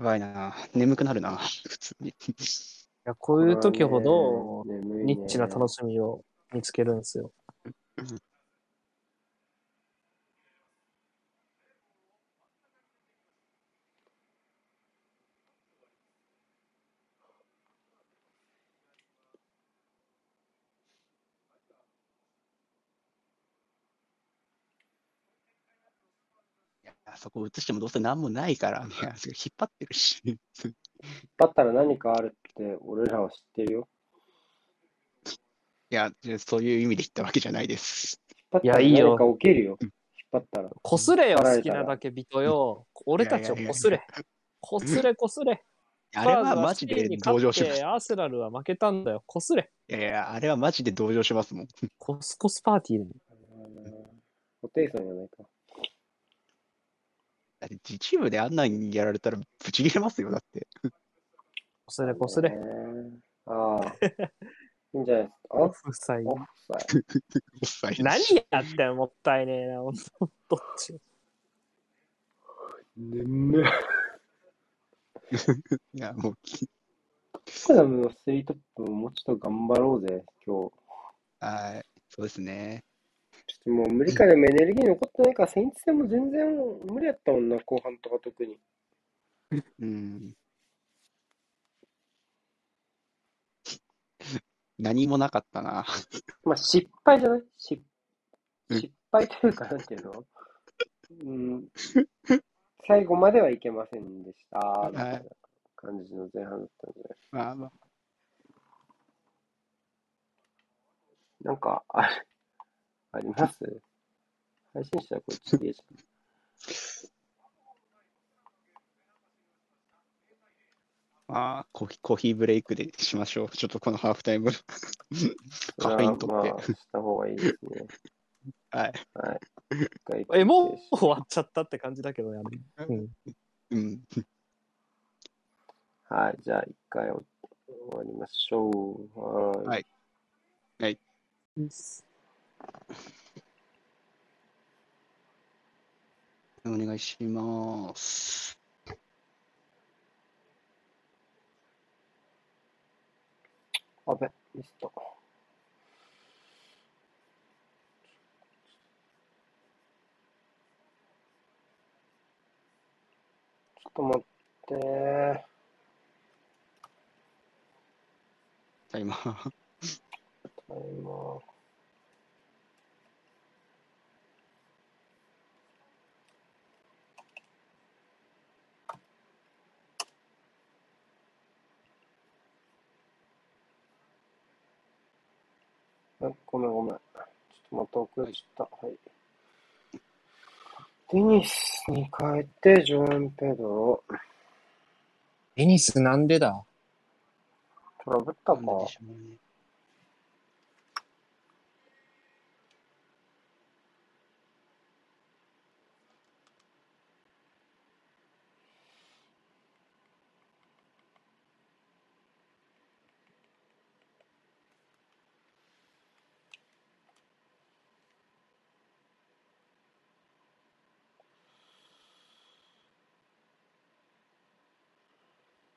やばいな。眠くなるな。普通に。いや、こういう時ほど、ニッチな楽しみを見つけるんですよ。そこ映してもどうせ何もないからね。引っ張ってるし。引っ張ったら何かあるって俺らは知ってるよ。いや、そういう意味で言ったわけじゃないです。いやいいよ何か起きるよ。引っ張ったら。こすれよ、好きなだけ人よ。俺たちをこすれ。こすれこすれ。あれはマジで同情します。いアーセナルは負けたんだよ。こすれ。やいや、あれはマジで同情しますもん。コスコスパーティーに。ホテイソンやないか。だって自チームであんなんやられたらブチ切れますよ、だって。こすれこすれ。ねああ。いいんじゃないですか？オあフサイオフサイドオフサイド何やってんもったいねえな、ほんと。どっち眠い。いや、もう、スダムのスリートップもうちょっと頑張ろうぜ、今日。はい、そうですね。もう無理かでもエネルギー残ってないから、セインツ戦も全然無理やったもんな、後半とか特に。うん。何もなかったな。まあ失敗じゃない？失うん失敗というか、なんていうの？うん。最後まではいけませんでした。みたいな感じの前半だったんで。まあまあ、なんか、あれ、あります？配信したらこっちでじま あ、コーヒー、コーヒーブレイクでしましょう。ちょっとこのハーフタイム。ゃん。カフェイン取ってまあ、した方がいいですね。はい。はい。え、もう終わっちゃったって感じだけどね。うん。うん。はい、じゃあ一回終わりましょう。はーい。はいはい。お願いします。あべ、ミスった。ちょっと待って。タイマー。タイマー。ごめんごめん。ちょっとまた遅れちゃった。はい。デニスに変えて、ジョアン・ペドロ。テニスなんでだ？トラブったか。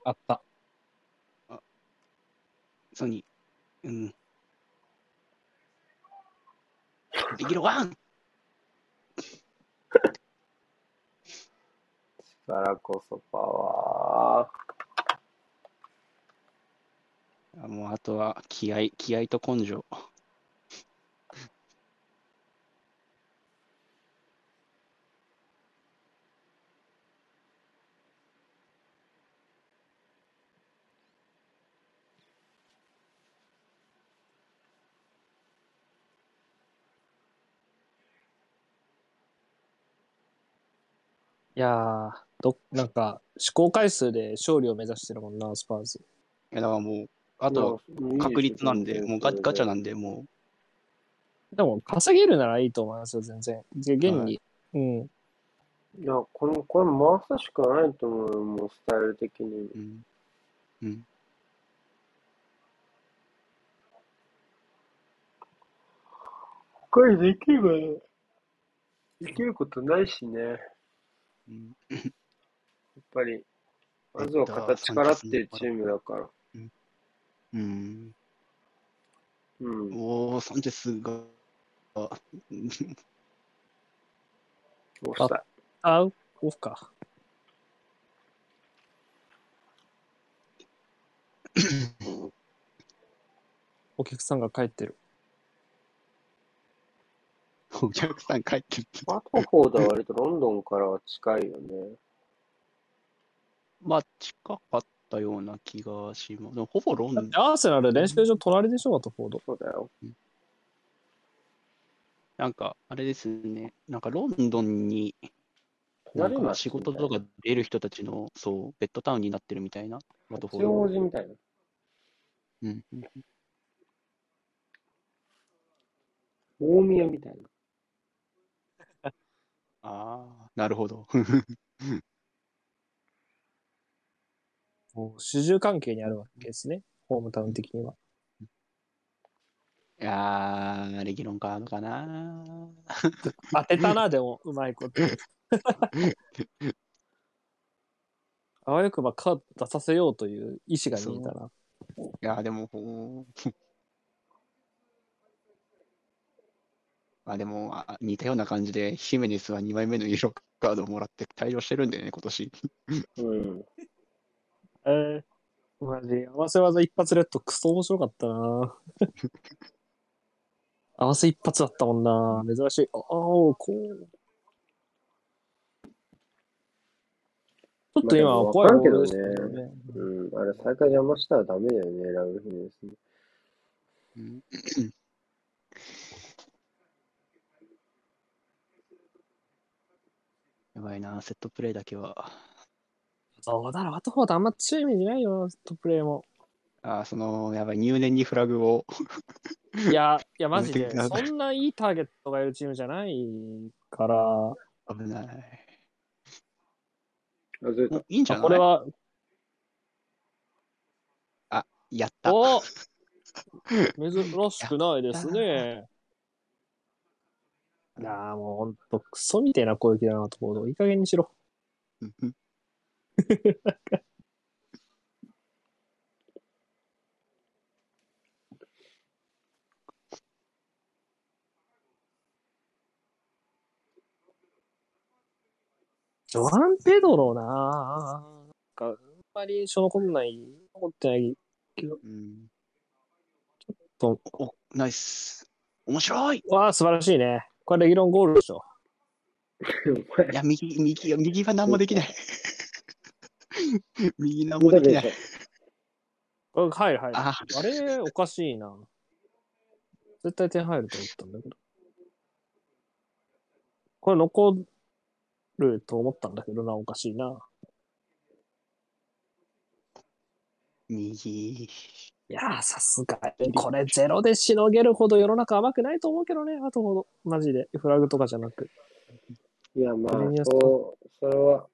あった。ソニー。うん。できるワン力こそパワあもうあとは気合、気合と根性。いやー、ど、なんか、試行回数で勝利を目指してるもんな、スパーズ。いやだからもう、ー。あといや確率なんで、もうガガチャな。なんで、もでも、稼げるならいいと思いますよ、全然。で現に。うん。いや、この、これ回すしかないと思うよ、もうスタイル的に。うん。うん。他にできれば、できることないしね。やっうんぱり、まずは形からっていうチームだから。うん。うん。おー、サンチェスが、あオフサイあ、オフか。お客さんが帰ってる。お客さん帰ってる。ド。バトフォードは割とロンドンからは近いよね。まあ、近かったような気がします。でもほぼロンドンアーセナル練習場隣でしょ、ワトフォード。そうだよ。なんか、あれですね、なんかロンドンに、なん隣町か仕事とか出る人たちの、そう、ベッドタウンになってるみたいな、ワトフォ八ード。王子みたいな。うん。うん大宮みたいな。ああ、なるほど。もう主従関係にあるわけですね。ホームタウン的には。いやー、レギュロンカードかな。当てたな、でも、うまいこと。あわよくばカード出させようという意思が見えたな。いやー、でも、ほうまあでも、あ似たような感じで、ヒメネスは2枚目のイエローカードをもらって対応してるんだよね、今年。うん。えー、マジ、合わせ技一発レッドクソ面白かったな。合わせ一発だったもんな。珍しい。ああ、こう。ちょっと今、怖いけどね。うん。あれ、再開邪魔したらダメだよね、ラウルフィネスに。うんやばいな、セットプレーだけは。そうだろ、ワトフォードあんま強いイメージないよ、セットプレーも。あーその、やばい、入念にフラグを。いや、いや、マジで、そんないいターゲットがいるチームじゃないから、危ない。いいんじゃない？これは、やった。お 珍しくないですね。いやーもうほんと、クソみたいな攻撃だなと思う。いい加減にしろ。ジョアン・ペドロななんか、あんまり印象残んない、残ってないけど、うんと、お、ナイス。面白い。いわあ、素晴らしいね。これレギュロンゴールでしょ。お前、や、右、右、右は何もできない。右何もできない。これ入る入る。ああれ、おかしいな。絶対点入ると思ったんだけど。これ残ると思ったんだけどな、おかしいな。右。いやー、さすがに、これゼロでしのげるほど世の中甘くないと思うけどね、あとほど。マジで。フラグとかじゃなく。いや、まあそう、それは、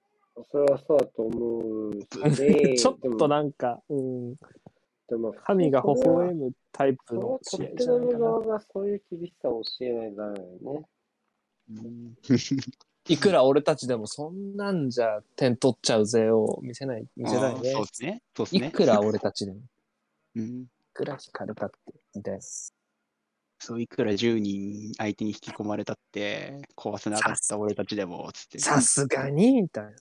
それはそうだと思うしね。ちょっとなんか、うん、でも神が微笑むタイプの試合じゃないかな。側がそういう厳しさを教えないとダメだよね。うんいくら俺たちでもそんなんじゃ点取っちゃうぜを見せない、見せないねそう。ですね。そうですね。いくら俺たちでも、いうん。くら光るかって、みたいな。そういくら10人相手に引き込まれたって、壊せなかった俺たちでも、つって。さすがに、みたいな。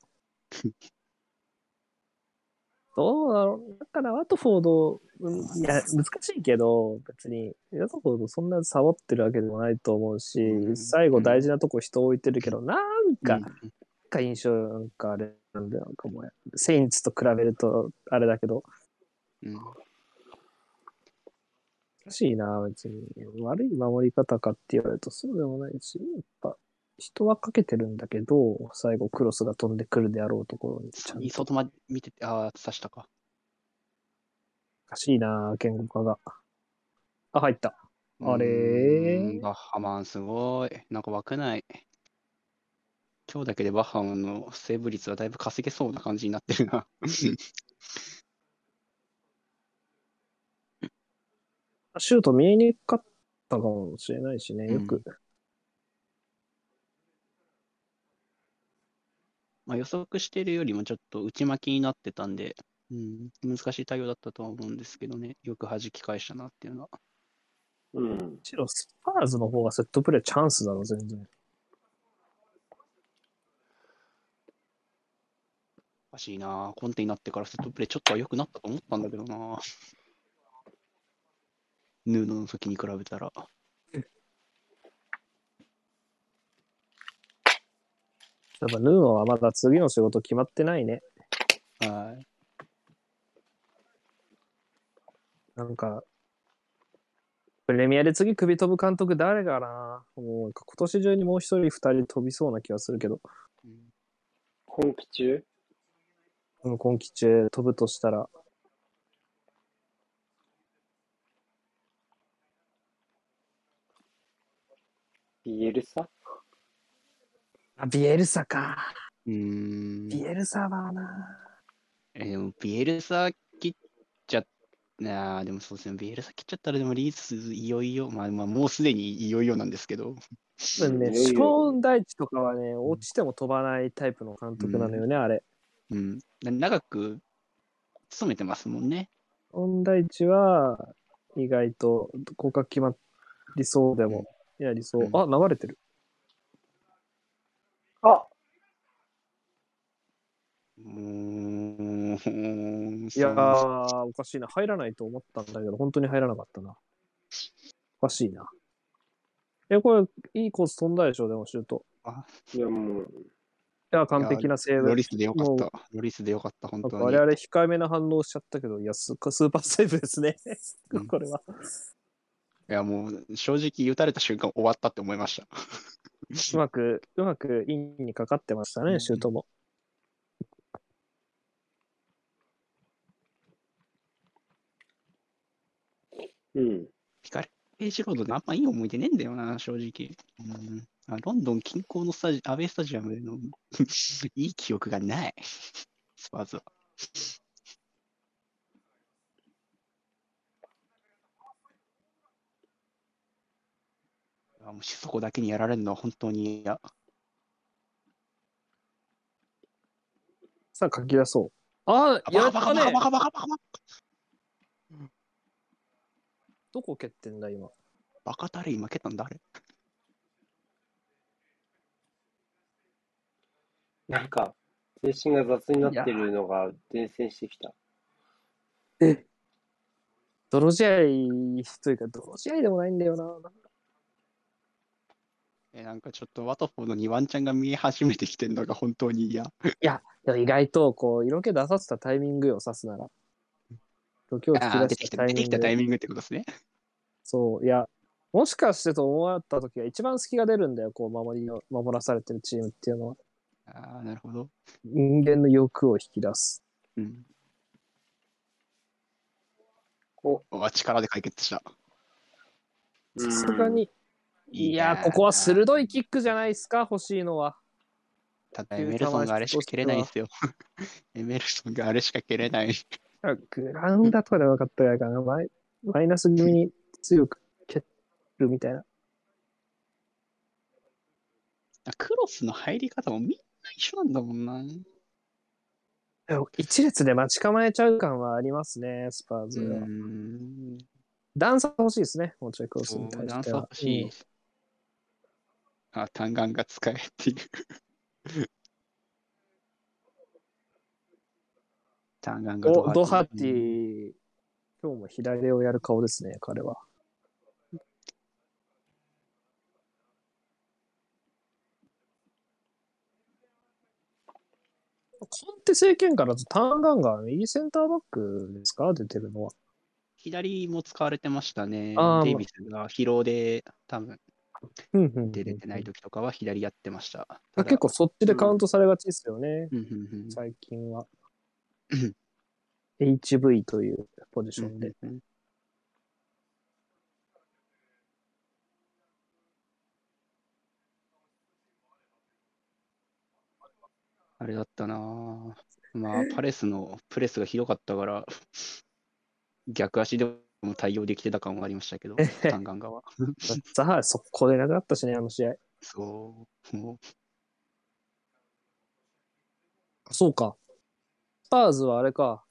どうだろう。だから、ワトフォード、いや、難しいけど、別に、ワトフォードそん。なサボってるわけでもないと思うし、うん。最後大事なとこ人置いてるけど、なん。か、うん。なん。か印象、なん。かあれなん。だよ、なん。かもう、セインツと比べると、あれだけど、うん。しいな、別に。悪い守り方かって言われるとそうでもないし、やっぱ、人はかけてるんだけど、最後クロスが飛んでくるであろうところに、ちゃんと外まで見てて、ああ、刺したか。おかしいな、言語化が。あ、入った。あれバッハマンすごい。なんか枠ない。今日だけでバッハムのセーブ率はだいぶ稼げそうな感じになってるな。シュート見えにくかったかもしれないしね、よく。うん、まあ、予測してるよりもちょっと内巻きになってたんで、うん、難しい対応だったとは思うんですけどね、よく弾き返したなっていうのは。うん。むしろスパーズの方がセットプレーチャンスだろ、全然。おかしいなコンテになってからセットプレーちょっとは良くなったと思ったんだけどなヌーノの時に比べたら。やっぱヌーノはまだ次の仕事決まってないね。はい。なんか、プレミアで次首飛ぶ監督誰かなもう今年中にもう一人二人飛びそうな気がするけど。今季中？うん、今季中飛ぶとしたら。ビエルサ？あ、ビエルサか。うん。ビエルサはな。えー、でもビエルサ切っちゃっあでもそうですね、ビエルサ切っちゃったら、でもリースいよいよ、まあ、まあ、もうすでにいよいよなんですけど。多分ね、ショーン大地とかはね、落ちても飛ばないタイプの監督なのよね、うん、あれ。うん。長く勤めてますもんね。音大地は意外と合格決まりそうでも、やりそう。あ、流れてる。あうーん。いやー、おかしいな。入らないと思ったんだけど、本当に入らなかったな。おかしいな。え、これ、いいコース飛んだでしょ、でも、シュート。あいや、もう、いや、完璧なセーブ。ロリスでよかった。ロリスでよかった、本当に。我々控えめな反応しちゃったけど、いや、スーパーセーブですね。これは。いや、もう、正直、打たれた瞬間終わったって思いました。うまく、うまくインにかかってましたね、シュートも。うん。ピカレージロードであんまいい思い出ねえんだよな、正直。うんあロンドン近郊のスタジアウェイスタジアムでの いい記憶がない、スパーズは。もしそこだけにやられるのは本当に嫌。さあ、書き出そう。ああ、やったねどこ蹴ってんだ、今。バカタレ今蹴ったんだ、あれ。なんか、精神が雑になってるのが伝染してきた。え泥試合というか、泥試合でもないんだよな。え、なんかちょっとワトフォーのにワンちゃんが見え始めてきてるのが本当に嫌。いや、でも意外とこう、色気出させたタイミングを指すなら。色気を引き出したタイミング。出てきたタイミングってことですね。そう、いや、もしかしてと思った時が一番隙が出るんだよ、こう、守りを、守らされてるチームっていうのは。ああ、なるほど。人間の欲を引き出す。うん。お、あ力で解決した。さすがに。いやここは鋭いキックじゃないですか、欲しいのは。ただエメルソンがあれしか蹴れないんですよ。エメルソンがあれしか蹴れない。グラウンダとかで分かったやかな。マイマイナス気味に強く蹴るみたいな。クロスの入り方もみんな一緒なんだもんな。一列で待ち構えちゃう感はありますね、スパーズは。段差欲しいですね、もうちょいクロスに対しては。段差欲しい。うん、あ、単眼が使えっていう 単眼がドハティ。ドハティ、今日も左をやる顔ですね、彼は。コンテ政権からとターンガンが右センターバックですか？出てるのは。左も使われてましたね。デイビスが疲労で多分出れてない時とかは左やってました。結構そっちでカウントされがちですよね。最近は。HV というポジションで。あれだったなまあ、パレスのプレスがひどかったから、逆足でも対応できてた感はありましたけど、タンガンガは。ザハ速攻でなくなったしね、あの試合。そう。もそうか。スパーズはあれか。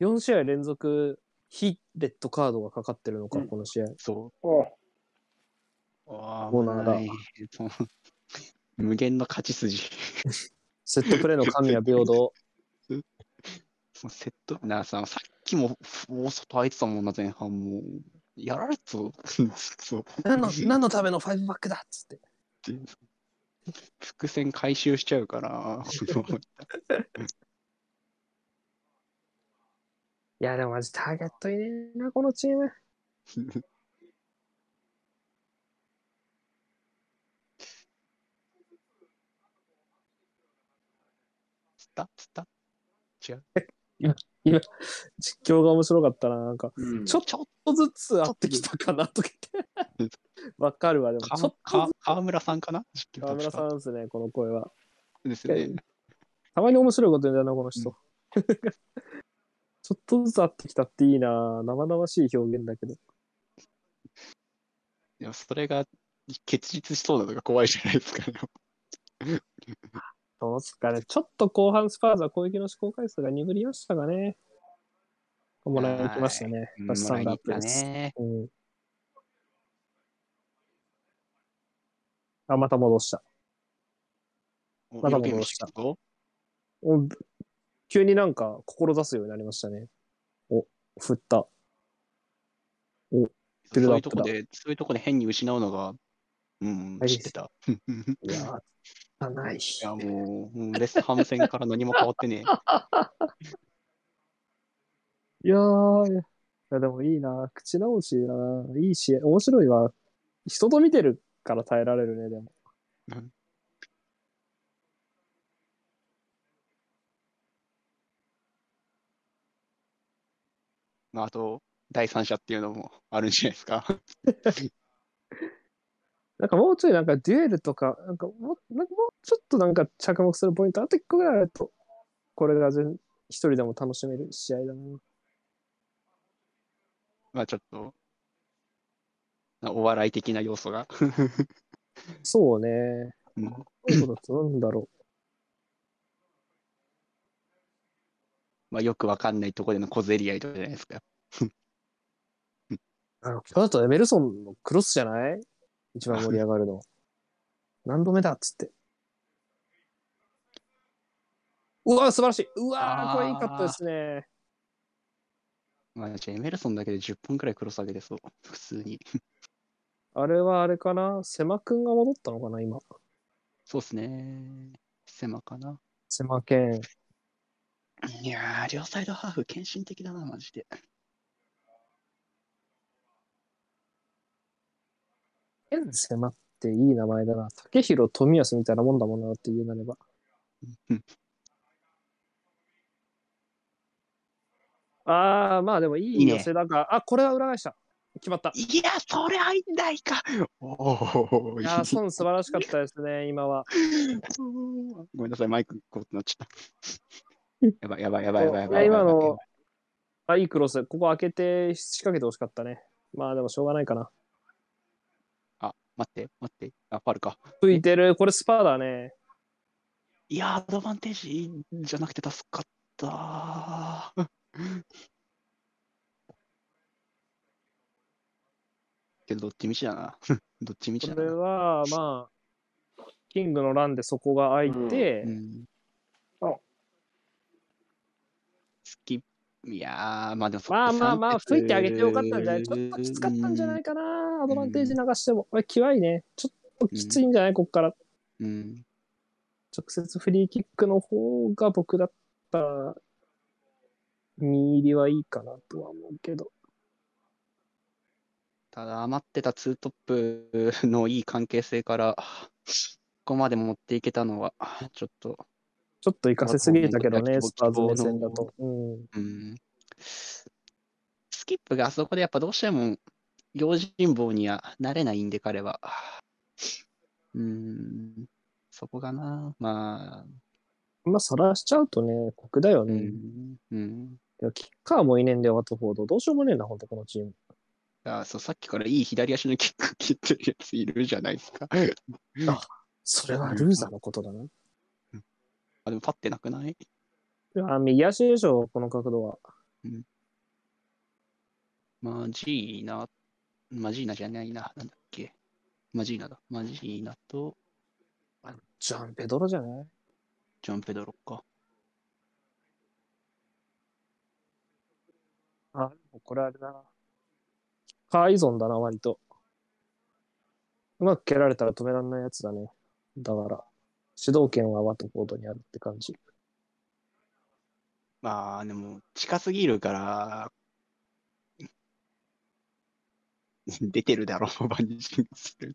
4試合連続非レッドカードがかかってるのか、うんこの試合。う、そおう。ああ、そうなんだ無限の勝ち筋。セットプレーの神は平等。セット、なさ、さっきも大外空いてたもんな、前半もう。やられてたぞそう。何の何のためのファイブバックだっつって。伏線回収しちゃうから。いや、でもマジターゲットいねえな、このチーム。スタスタ違う。実況が面白かったな。なんか、うんちょっとずつ合ってきたかなとか言って。わかるわ、でも、ちょかっと。川村さんかな？実況河村さんですね、この声は。ですね。たまに面白いこと言うんだよな、この人。ちょっとずつ合ってきたっていいな。生々しい表現だけど。でもそれが結実しそうなのが怖いじゃないですか、ね。どうすかね。ちょっと後半スパーズは攻撃の試行回数が鈍りましたがね。もらいましたね。うんバスタンダップです。あ、また戻した。まだお色気戻した急になんか志すようになりましたね。お、振った。ビルドアップだそういうとこで、そういうとこで変に失うのが、うん、はい知ってた。いいやー、ない。や、もう、うんレスハム戦から何も変わってね いやー、いやでもいいな。口直しいいな。いいし、面白いわ。人と見てるから耐えられるね、でも。うんまあ、あと、第三者っていうのもあるんじゃないですか。なんかもうちょいなんかデュエルとか、なんかもうなんかもうちょっとなんか着目するポイント、あと一個ぐらいあると、これが全一人でも楽しめる試合だな。まあ、ちょっと、お笑い的な要素が。そうね。うんそういうことなんだろまあ、よくわかんないところでの小競り合いとかじゃないですか。う。あの、今日だとエメルソンのクロスじゃない？一番盛り上がるの。何度目だっつって。うわ素晴らしい。うわーこれいいカットですね。まあ、じゃあエメルソンだけで10本くらいクロス上げてそう。普通に。あれはあれかな？セマくんが戻ったのかな今。そうっすね。狭かな。セマケン。いやー、両サイドハーフ、献身的だな、マジで。セマっていい名前だな。竹広富安みたいなもんだもんなって言うなれば。ああ、まあでもいいいいね寄せだが、あ、これは裏返した。決まった。いや、それ入んないか。おお、いや素晴らしかったですね、今は。ごめんなさい、マイクこうなっちゃった。やばい、やばい、やばい、やばい。やばい今の、あ、いいクロス。ここ開けて仕掛けてほしかったね。まあでもしょうがないかな。あ、待って、待って。あ、ファルか。吹いてる。これスパーだね。いや、アドバンテージじゃなくて助かった。けど、どっちみちだな。どっちみちこれだな。は、まあ、キングのランでそこが開いて、うんあスキップ、いやー、まあでもまあまあまあ、吹いてあげてよかったんじゃないちょっときつかったんじゃないかな。アドバンテージ流しても。これ、際いね。ちょっときついんじゃない？こっから。うん。直接フリーキックの方が僕だったら、見入りはいいかなとは思うけど。ただ余ってたツートップのいい関係性から、ここまで持っていけたのは、ちょっと、ちょっと行かせすぎたけどね、まあスパーズ目線だと。うん。うん。スキップがあそこでやっぱどうしても用心棒にはなれないんで、彼は。うん。そこがな、まあ、まあ、そらしちゃうとね、酷だよね。うん。うん。いやキッカーもいねえんだよ、ワトフォード。どうしようもねえな、ほんと、このチーム。あそう、さっきからいい左足のキック切ってるやついるじゃないですか。それはルーザーのことだな。あ、でも立ってなくない？いや、右足でしょ、この角度は。マジーナ、マジーナじゃないな。なんだっけ。マジーナだ。マジーナとジャンペドロじゃない？ジョン・ペドロか。あ、これあれだな。カー依存だな、割と。うまく蹴られたら止められないやつだね。だから、主導権はワトフォードにあるって感じ。まあ、でも、近すぎるから、出てるだろう、バニシンする。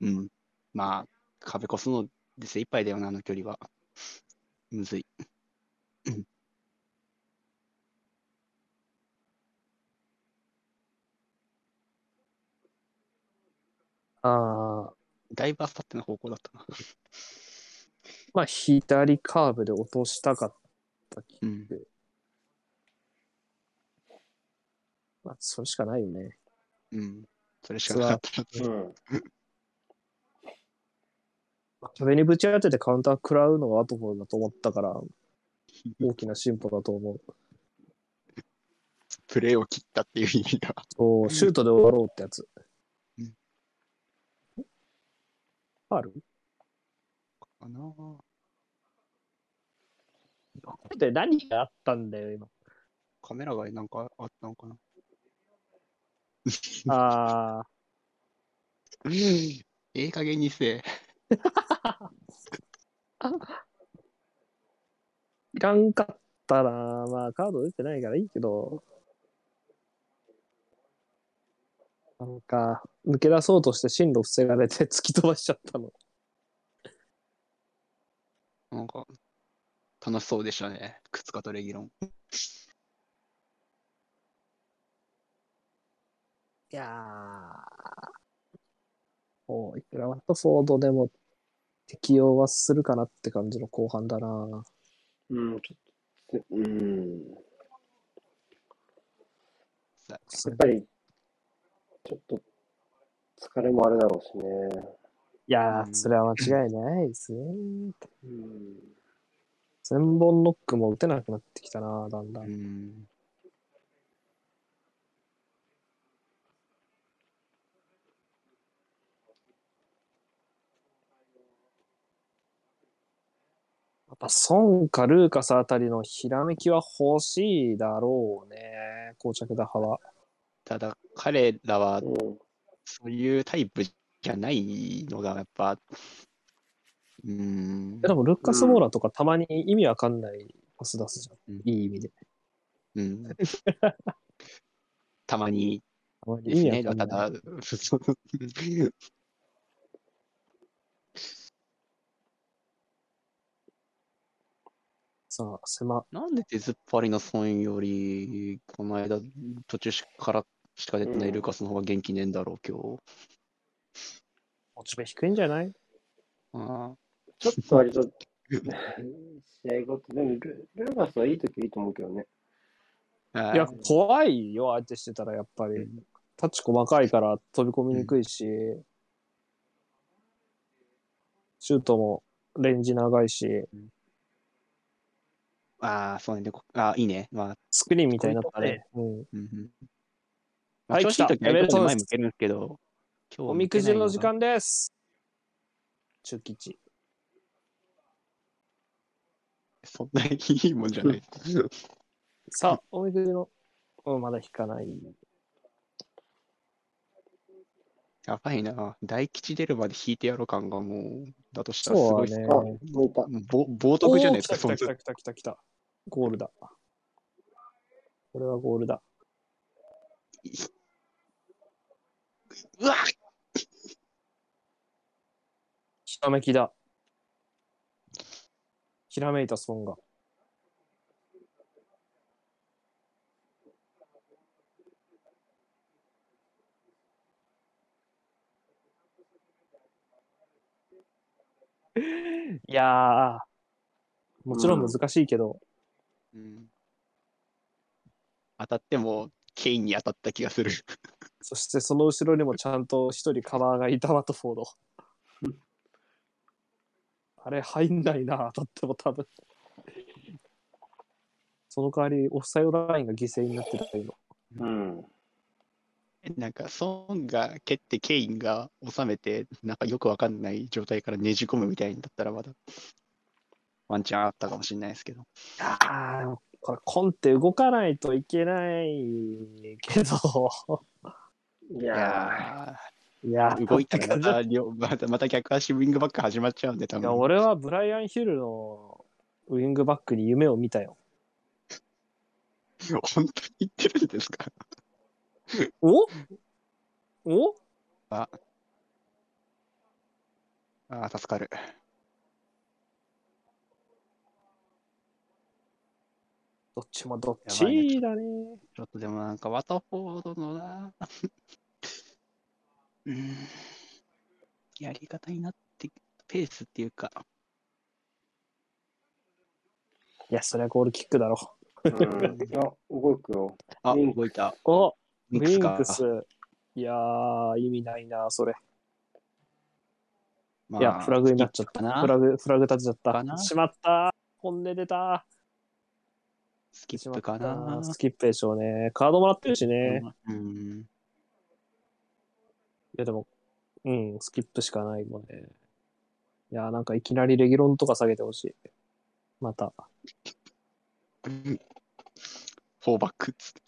うん。まあ、壁越すので精一杯だよな、あの距離は。むずい。ああ、だいぶあさっての方向だったな。まあ、左カーブで落としたかったき。うん。まあ、それしかないよね。うん。それしかなかった。うん。壁にぶち当ててカウンター食らうのがワトフォードだと思ったから、大きな進歩だと思う。プレーを切ったっていう意味では。そう、シュートで終わろうってやつ。うんある？かなで何があったんだよ、今。カメラがなんかあったのかなああ、ええ加減にせえ。いらんかったな。まあ、カード出てないからいいけど。なんか、抜け出そうとして進路防がれて 突き飛ばしちゃったの。なんか、楽しそうでしたね。靴かとレギロン。いやー。もう、いくらワットフォードでも適用はするかなって感じの後半だな。うん、ちょっと、うん。さやっぱり、ちょっと、疲れもあるだろうしね。いやー、うんそれは間違いないですね。うん。千本ノックも打てなくなってきたな、だんだ。うんん。やっぱソンかルーカスあたりのひらめきは欲しいだろうね、膠着打派は。ただ、彼らはうん。そういうタイプじゃないのが、やっぱ、うんで。もルーカス・モーラとかたまに意味わかんないパス出すじゃん。うんいい意味で。うん。たまにたまにですね。た。だ、さあ、狭。なんで手突っ張りの損より、この間、途中からしか出てないルーカスの方が元気ねえんだろう、今日。モチベ低いんじゃない？あちょっと割と、試合ごと、でもル、ルーガスはいいときいいと思うけどね。あいや、怖いよ、相手してたらやっぱり。うんタッチ細かいから飛び込みにくいし、シュートもレンジ長いし、あー、そうね。でこあいいね。まあ、スクリーンみたいになったね。うん。うんはい調子いいときは前向けるんですけど、今日はおみくじの時間です。中吉。そんなにいいもんじゃない。さあ、おみくじの、うん、まだ引かない。やばいな。大吉出るまで引いてやろう感がもう、だとしたらすごいっすね。冒涜じゃないですか、そ来た来た来た来た。ゴールだ。これはゴールだ。うわひらめきだ。ひらめいたソンが。いやー、もちろん難しいけど、うん。当たっても、ケインに当たった気がする。そしてその後ろにもちゃんと一人カバーがいたワトフォード。あれ入んないな、当たっても多分。その代わり、オフサイドラインが犠牲になってた今。うん。なんか、ソンが蹴って、ケインが収めて、なんかよくわかんない状態からねじ込むみたいにだったらまだ、ワンチャンあったかもしれないですけど。ああ、これコンテ動かないといけないけど、いいややいや、ー、動いたらまた両、またまた逆足ウィングバック始まっちゃうんで、多いや分。俺はブライアン・ヒルのウィングバックに夢を見たよ。本当に言ってるんですか？お？お？あ。あ、助かる。どっちもどっち？だね。ちょっとでもなんか、ワタフォードのな、うん、やり方になって、ペースっていうか、いや、それはゴールキックだろ。ー、うん。いや、動くよ。あ、動いた。おウウィンかクス。いやー、意味ないな、それ。まいや、フラグになっちゃった。フラグ、フラグ立ちちゃった。しまった。本音出た。スキップかな。スキップでしょうね。カードもらってるしね。うん。いや、でも、うん、スキップしかないもんね。いや、なんかいきなりレギュロンとか下げてほしい。また。フォーバックっつって。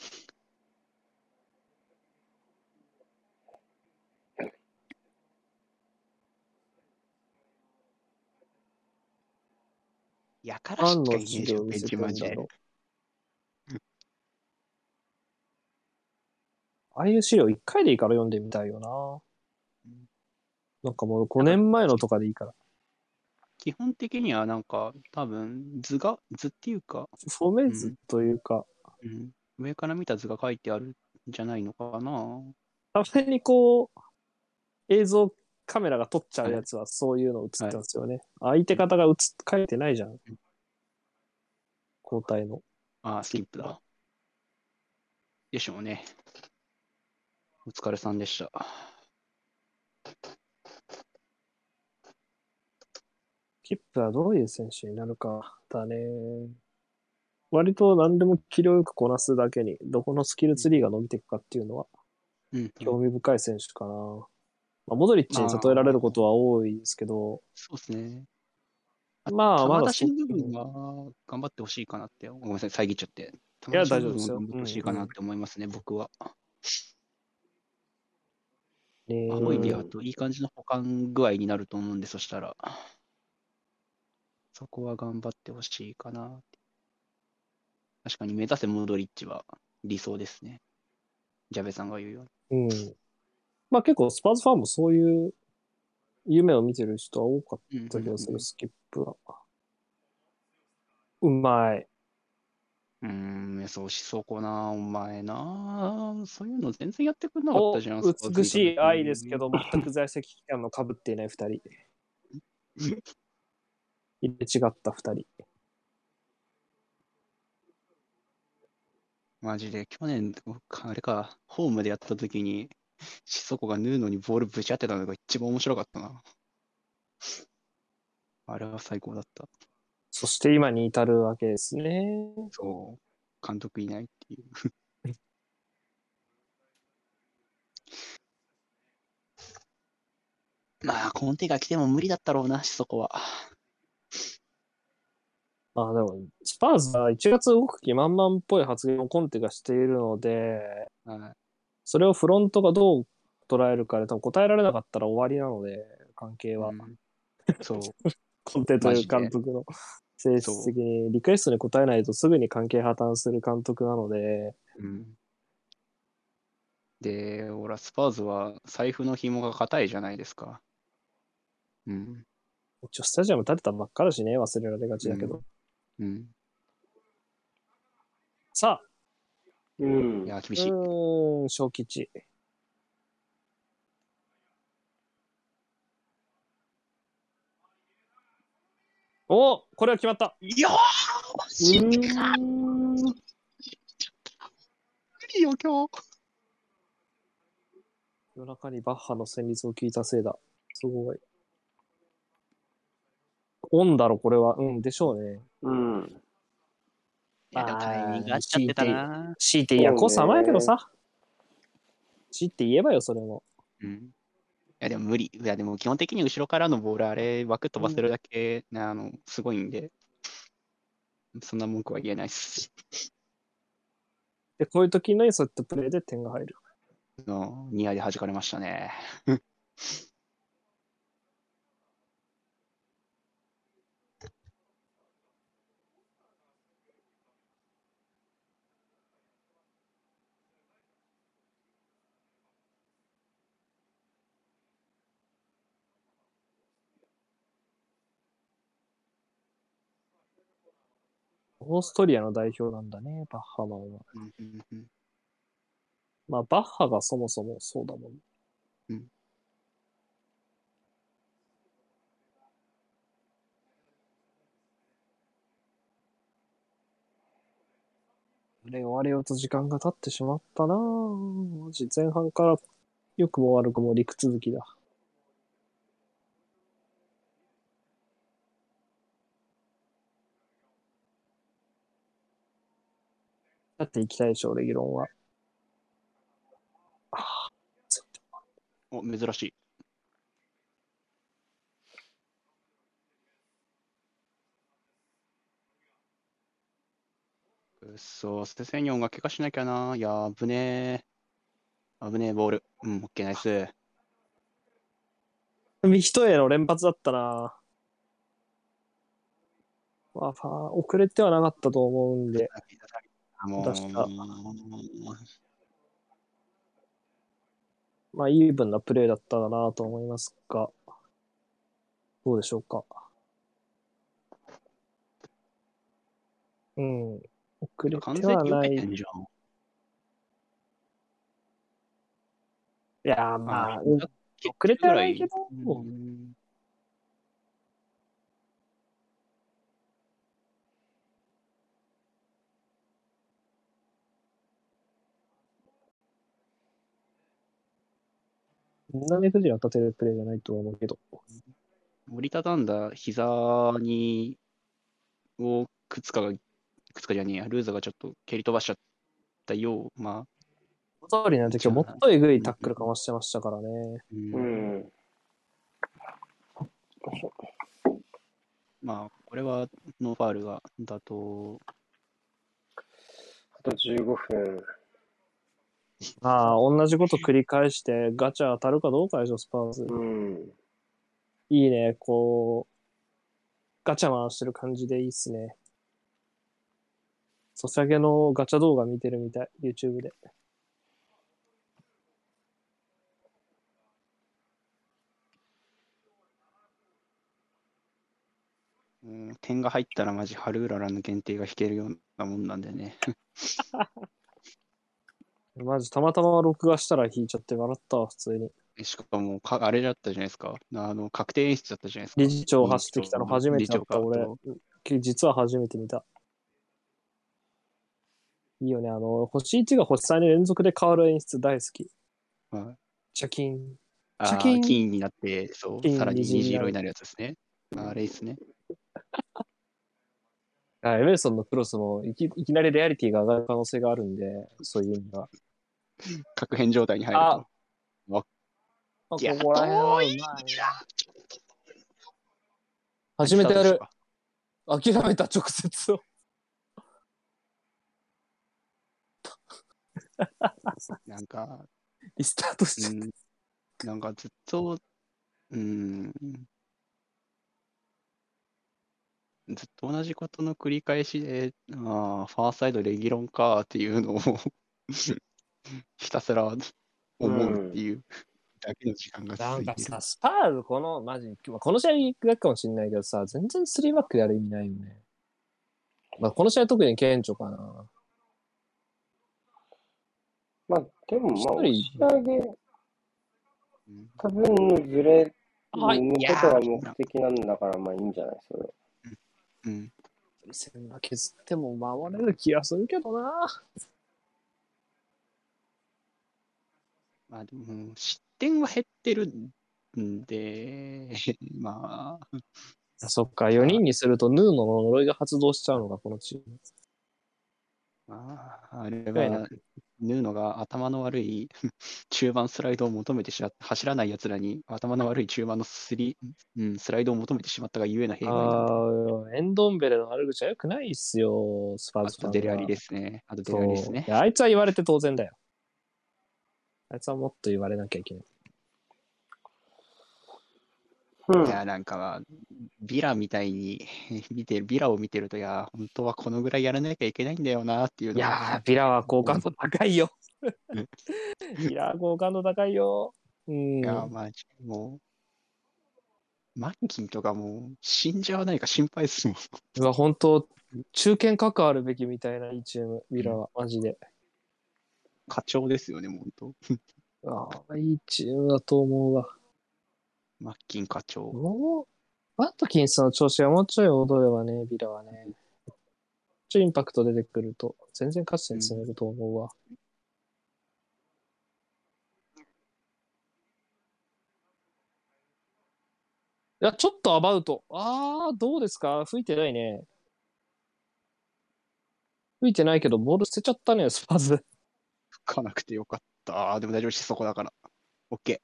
やからしかいねえじゃん、ベンチマジで。てんだろう。ああいう資料1回でいいから読んでみたいよな。なんかもう5年前のとかでいいから。基本的にはなんか、多分図が、図っていうか、フォメ図というか、うん、上から見た図が書いてあるんじゃないのかな。たまにこう、映像カメラが撮っちゃうやつはそういうの映ってますよね。相手方が映っ書いてないじゃん。交代の。あ、スキップだ。でしょうね。お疲れさんでした。キップはどういう選手になるかだね。割と何でも気量よくこなすだけに、どこのスキルツリーが伸びていくかっていうのはうん、興味深い選手かな。まあ、モドリッチに例えられることは多いですけど、そうですね。まあ、まだ球出しその部分は頑張ってほしいかなって、ごめんなさい、遮っちゃって。球いや大丈夫ですよは頑張ってほしいかなって思いますね、僕は。ね、アホイディアといい感じの保管具合になると思うんで、そしたら、そこは頑張ってほしいかな。確かに目指せモドリッチは理想ですね。ジャベさんが言うように。うん。まあ結構スパーズファンもそういう夢を見てる人は多かった気がする、スキップは。うまい。うーん、そうしそうかな、お前な。そういうの全然やってくんなかったじゃん。お美しい愛ですけど、全く在籍期間の被っていない二人。入れ違った二人。マジで、去年、あれか、ホームでやった時に、シソコがヌーノにボールぶち当てたのが一番面白かったな。あれは最高だった。そして今に至るわけですね。そう、監督いないっていう。まあ、コンテが来ても無理だったろうな、シソコは。まあでも、スパーズは1月動く気満々っぽい発言をコンテがしているので、はいそれをフロントがどう捉えるかで多分答えられなかったら終わりなので、関係は。うんそう。コンテという監督の性質的にリクエストに応えないとすぐに関係破綻する監督なので、うんで、俺はスパーズは財布の紐が硬いじゃないですか。うん。一応スタジアム建てたばっかだしね、忘れられがちだけど。うん。さあ、うんい。や、厳うしい。ーん、小吉。おこれは決まったよーし無理よ、今日。夜中にバッハの旋律を聞いたせいだ。すごい。オンだろ、これは。うん、でしょうね。うん。いや、でもタイミング合っちゃってたな。強いて、いや、こう様やけどさ。強いて言えばよ、それも。うん。いや、でも無理。いや、でも基本的に後ろからのボール、あれ、枠飛ばせるだけ、ねあの、すごいんで、そんな文句は言えないっす。で、こういう時のそういったプレーで点が入る。のニアで弾かれましたね。オーストリアの代表なんだね、バッハマンは。うんうんうんまあ、バッハがそもそもそうだもん。うんあれ終われようと時間が経ってしまったなぁ。マジ前半から良くも悪くも陸続きだ。だって行きたいでしょ、俺、議論は。ああ、ついたお、珍しい。うっそ、ステセニョンが怪我しなきゃな。いや、危ねえ。危ねえ、ボール。うん、オッケー、ナイス。右一重の連発だったなまあ、遅れてはなかったと思うんで、も出したう、まあ、イーブンなプレーだったかなと思いますが、どうでしょうか。うん、遅れ完てはない。い。やー、まあ、遅れてはないけど、うんそんな目くじら立てるプレーじゃないと思うけど。折りたたんだ膝に、を、靴かが、靴かじゃねえや、ルーザがちょっと蹴り飛ばしちゃったよう、まあ、通りなんて今日もっとえぐいタックルかましてましたからね。うんうん。まあ、これはノーファールが妥当。あと15分。あ あ、同じこと繰り返してガチャ当たるかどうかでしょ、スパーズ。うん。いいね、こう、ガチャ回してる感じでいいっすね。ソシャゲのガチャ動画見てるみたい、YouTube で。うん、点が入ったらマジハルーララの限定が引けるようなもんなんでね。マジたまたま録画したら引いちゃって笑ったわ、普通に。しかもか、あれだったじゃないですか。あの、確定演出だったじゃないですか。理事長走ってきたの初めてだった、俺長。実は初めて見た。いいよね、あの、星1が星3に連続で変わる演出大好き。はいチャキン。あシャキーンー金になって、そう、金さらに虹色になるやつですね。あれですね。あエメルソンのクロスもいきいきなりレアリティが上がる可能性があるんで、そういう意味では。確変状態に入るあと。いやこら辺はうまいな。初めてやる。諦めた直接を。なんか、リスタートしちゃっうん、なんかずっと、うん、ずっと同じことの繰り返しで、ああ、ファーサイドレギュロンかっていうのを ひたすら思うっていうだけの時間がた。なん続いているかさ、。スパーズ、この、マジ、まあこの試合行くかもしれないけどさ、全然3バックでやる意味ないよね。まあ、この試合特に顕著かな。まあ、でも、まあ、一押人し上げ、うん多分のずれ、はい抜くことが目的なんだから、まあいいんじゃないそれは。うん。戦が削っても守れる気がするけどな。まあでも、失点は減ってるんで、まあ、あそっか、4人にするとヌーノの呪いが発動しちゃうのがこのチーム。まあ、あれうんは、ヌーノが頭の悪い 中盤スライドを求めてしまった、走らない奴らに頭の悪い中盤のスリ、うん、スライドを求めてしまったがゆえな弊害ああ、エンドンベレの悪口はよくないっすよ、スパーあズファンはとデレアリですね。あとデアリですねあいつは言われて当然だよ。あいつはもっと言われなきゃいけない。うんい。や、なんかまあ、ビラみたいに 見てる、ビラを見てると、いや、本当はこのぐらいやらなきゃいけないんだよなっていういやー、ビラは好感度高いようん。ビラは好感度高いよ。うん。いや、まあ、もう、マッキンとかもう死んじゃわないか心配ですもん。うわ、本当中堅関わるべきみたいな、いいチーム、ビラは、マジで。課長ですよね、本ああ、いいチームだと思うわ。当。マッキン課長。もう、ワットキンスの調子がもうちょい踊ればね、ビラはね。ちょいインパクト出てくると、全然勝ちに進めると思うわ。いや、ちょっとアバウト。あー、どうですか？吹いてないね。吹いてないけど、ボール捨てちゃったね、スパーズ。吹かなくてよかった。あーでも大丈夫です、そこだから。オッケー。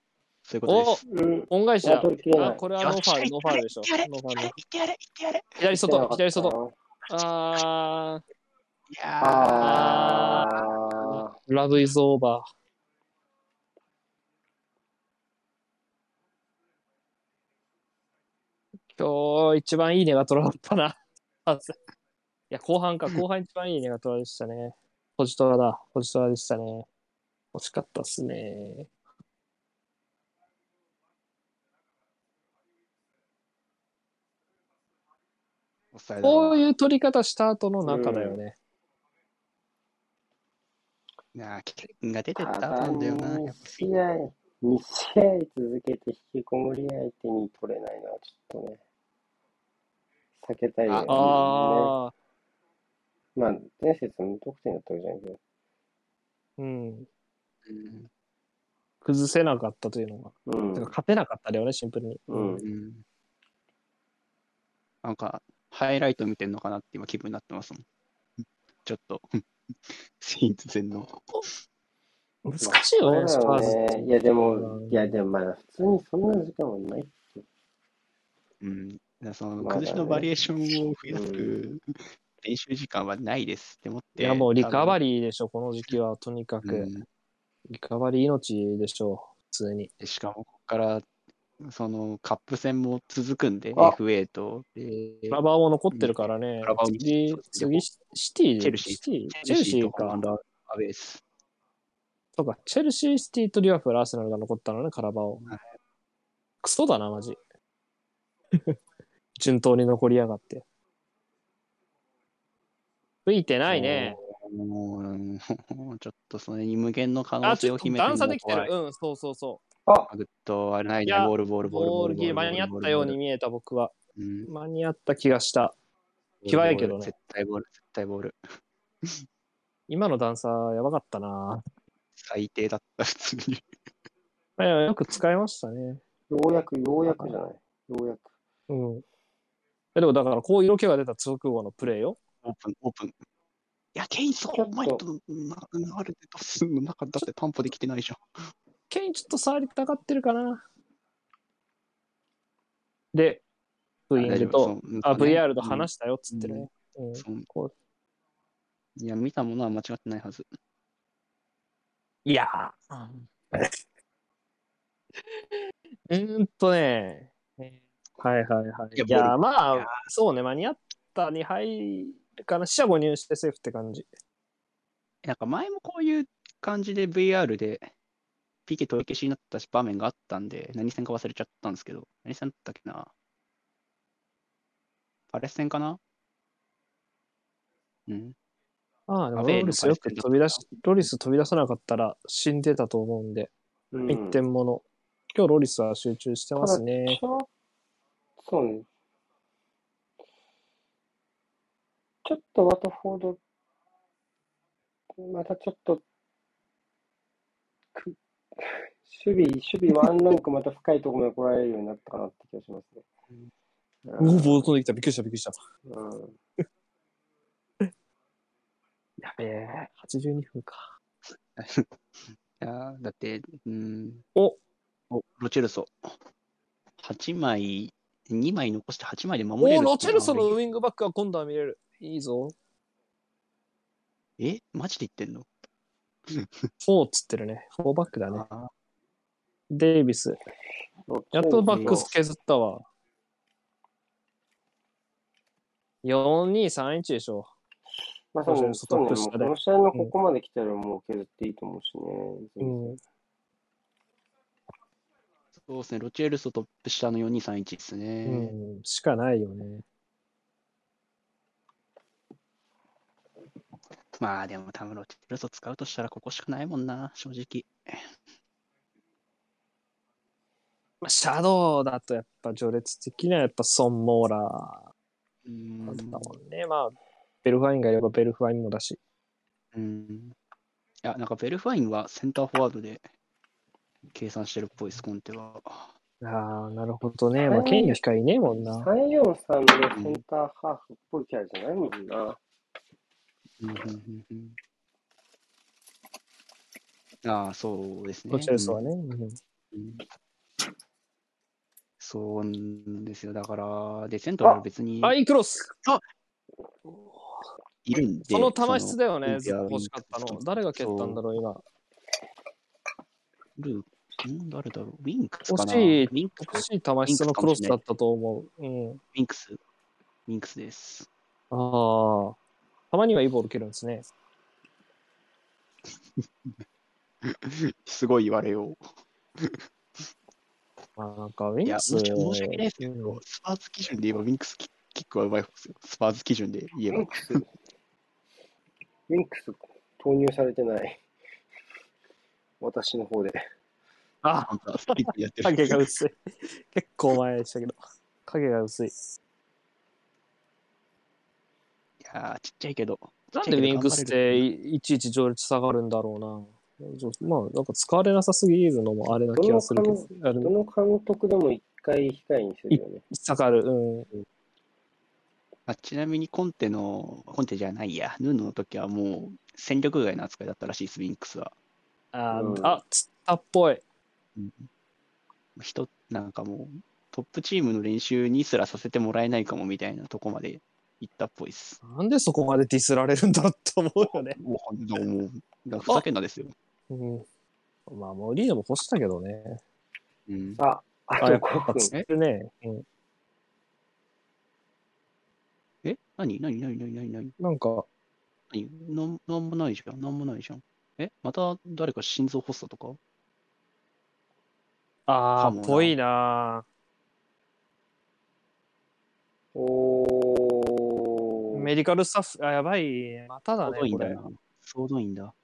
そういうことです。うん。恩返しだあこれはノーファール、ノーファールでしょ。ノーファール言ってやれ言ってやれ左外、左外。外。あいやー、あー。ー、ラブイズオーバー。今日一番いいネガトラだったな。いや、後半か、後半一番いいネガトラでしたね。ポジトラだ、ポジトラでしたね。惜しかったっすね。こういう取り方した後の中だよね。いやー、ケが出てったんだよな。2やっぱ試合、2試合続けて引きこもり相手に取れないのはちょっとね、避けたいよね。ああ、まあ、前節無得点だったわけじゃないけど。うん。うん崩せなかったというのが。うんてか。勝てなかっただよね、シンプルに。うん。うんなんか、ハイライト見てんのかなって今気分になってますもん。ちょっと、セインツ戦の。難しいよね、スパーズね。いや、でもう、んいや、でもまだ普通にそんな時間もない。うん。その、崩しのバリエーションを増やす 練習時間はないですって思って。いや、もうリカバリリーでしょ、この時期は、とにかく。うん、リカバリー命でしょう、普通に。でしかも、ここから、その、カップ戦も続くんで、あ FA と、でラバーも残ってるからねラバーも。次、次、シティチェルシーチェルシーとかアウェイです。そうか、チェルシー、シティとリバプール、アーセナルが残ったのね、カラバオはい。クソだな、マジ。順当に残りやがって。吹いてないね。もう、う んちょっとそれに無限の可あ、能性を秘めてる段差できてる。うん、そうそうそあグッと、あれないね、いやボール、ボール、う。ボール、ボールギリ間に合ったように見えた、僕は。うん間に合った気がした。際いけどね絶対ボール、絶対ボール。今の段差、やばかったな。最低だった、普通に。いやよく使いましたね。ようやく、ようやくじゃない。ようやく。うん。えでもだから、こう色気が出た直後のプレーよ。オープン、オープン。いや、ケイン、そう、お前と、な、流れてどうすんの中だって担保できてないじゃん。ケインちょっと触りたがってるかな。で、ブーイングと、あ、VR と話したよっつってね。うんそうこういや、見たものは間違ってないはず。いやー。うーんとね、えーはいはいはい。いやまあ、そうね、間に合ったに入るかな。四捨五入してセーフって感じ。なんか前もこういう感じで VR で PK 取り消しになった場面があったんで、何戦か忘れちゃったんですけど、何戦だったっけな？パレス戦かな？うん。ああ、でもロリスよく飛び出し、ロリス飛び出さなかったら死んでたと思うんで、うん一点もの。今日ロリスは集中してますね。そうね。ちょっとワトフォード、またちょっと、く守備、守備ワンランクまた深いところまで来られるようになったかなって気がしますね。うお、ボール飛んできた。びっくりした、びっくりした。うん。やべえ、82分か。いやーだって、うん。おお、ロチェルソ。8枚、2枚残して8枚で守おれるっていうのはロチェルソのウィングバックは今度は見れる。いいぞ。え？マジで言ってんの？4っつってるね。4バックだね。あデイビス。やっとバックス削ったわ。4231でしょ。まあ、そうね、そそううね、もうトップ下でこの試合のここまで来たらもう削っていいと思うしね。うん。そうですね、ロチェルソトップ下の4231ですね。うん。しかないよね。まあでも多分ロチェルソ使うとしたらここしかないもんな、正直。まあ、シャドウだとやっぱ序列的にはやっぱソン・モーラうーだったん。もんね。まあ、ベルファインがいればベルファインもだし。うん。いや、なんかベルファインはセンターフォワードで計算してるっぽいです、コンテは。ああ、なるほどね。まあ、ケインの控えいねえもんな。343でセンターハーフっぽいキャラじゃないもんな。うんうんうんうんああ、そうですね。ロチェルソはね。うんうんそうなんですよ。だから、で、セントラル別にあ、いいクロスいるんで、その球質だよね、ずっと欲しかったの。誰が蹴ったんだろう、今。ルーん？誰だろう？ウィンクスかな？欲しいウィンクス？欲し質のクロスだったと思う。うん。ウィンクス。ウィンクスです。ああ。たまにはいいボール蹴るんですね。すごい言われよう。まあ、なんか、ウィいや、ンクス。申し申し訳ないですけうんど、スパーズ基準で言えばウィンクスキキックはうまい方ですよ。スパーズ基準で言えば。ウィンクス、ウィンクス投入されてない。私の方で。あ、本当はスピリットやってる。影が薄い。結構前でしたけど。影が薄い。いやー、ちっちゃいけど。なんでウィンクスっていいちいち序列下がるんだろうな。まあ、なんか使われなさすぎるのもあれな気がするけど。あどのの監督でも一回控えにするよね。下がる。うん。あちなみにコンテの、コンテじゃないや、ヌーノの時はもう戦力外の扱いだったらしいです、ウィンクスは。あー、うんあ、つったっぽい。人、なんかもう、トップチームの練習にすらさせてもらえないかもみたいなとこまで行ったっぽいです。なんでそこまでディスられるんだって思うよね。もう、もう、ふざけんなですよ。うん。まあ、モーリーノも欲したけどね。うん。あ、ああ、とやっぱ5分。つるね。うん。え？何？何？何？何？何？何？なんか、何？なんなんもないじゃん。なんもないじゃん。え？また誰か心臓発作とか？あー、かもなぽいなおー。メディカルスタッフ、あ、やばい。まただね、これ。総動員だな。総動員だ。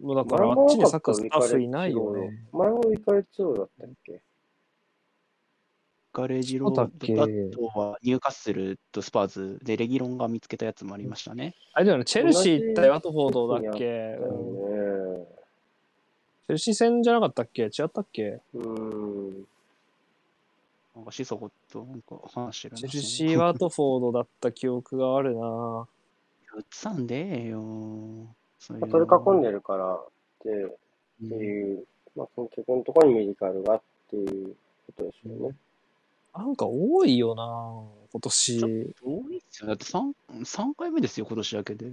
もうだから、あっちにサッカースタッフいないよね。前もイカレッジローだったっけ？ガレージロードそうだっけ？とあとはニューカッスルとスパーズでレギロンが見つけたやつもありましたね。あれだよね、チェルシー行ったよ、ワトフォードだっけ、うんね。チェルシー戦じゃなかったっけ？違ったっけ？うん。なんかシソコとなんか話してるなチェルシーワトフォードだった記憶があるな打つさんでええよ。そういうのまあ、取り囲んでるからってうんっていう、まあ、その結婚のところにメディカルがっていうことでしょうね。なんか多いよな今年。い多いっすよ。だって 3, 3回目ですよ、今年だけで。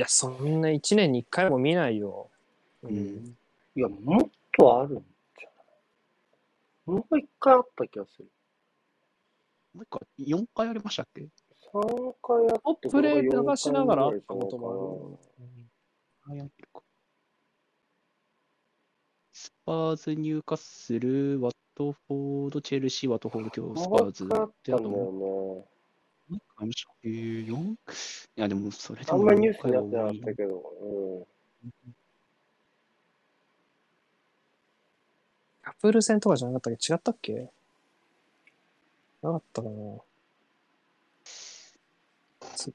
や、そんな1年に1回も見ないよ。うん。いや、もっとあるもう一回あった気がする。もう一回、4回ありましたっけ？3回あって、トップレこれが流しながらあっ4たこともあるかスパーズ、ニューカッスル、ワトフォード、チェルシー、ワトフォード、今日スパーズあっで、たんだあともよね。う一回ありました。えー、4? いや、でもそれであもんまりニュースにな4ってなかったけど、うん。プル戦とかじゃなかったっけ？違ったっけなかったかな？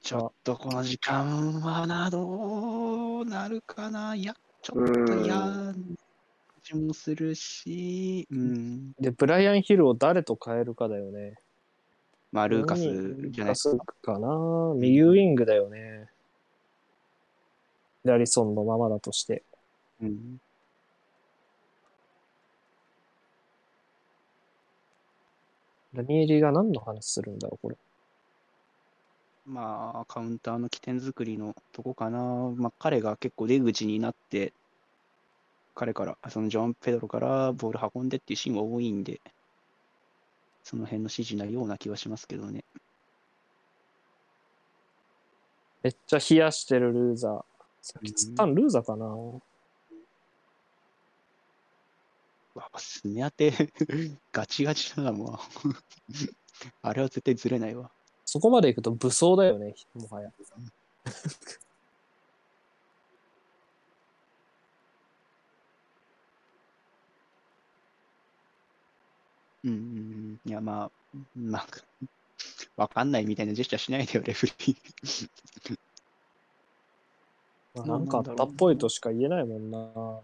ちょっとこの時間はな、どうなるかな？いや、ちょっと嫌な気もするし、うん。で、ブライアン・ヒルを誰と変えるかだよね。まあ、ルーカスじゃないですか。かな？右ウィングだよね。ダリソンのままだとして。うん。ダニエリが何の話するんだろう、これ。まあ、カウンターの起点作りのとこかな。まあ、彼が結構出口になって、彼から、そのジョン・ペドロからボール運んでっていうシーンは多いんで、その辺の指示なような気はしますけどね。めっちゃ冷やしてるルーザー。さっきつったんルーザーかな、うん、わ、すね当て ガチガチだな、もう。あれは絶対ずれないわ。そこまでいくと武装だよね、もはや。うん、いや、まあ、なんか、わかんないみたいなジェスチャーしないでよ、レフリー。まあ、なんかあったっぽいとしか言えないもんな。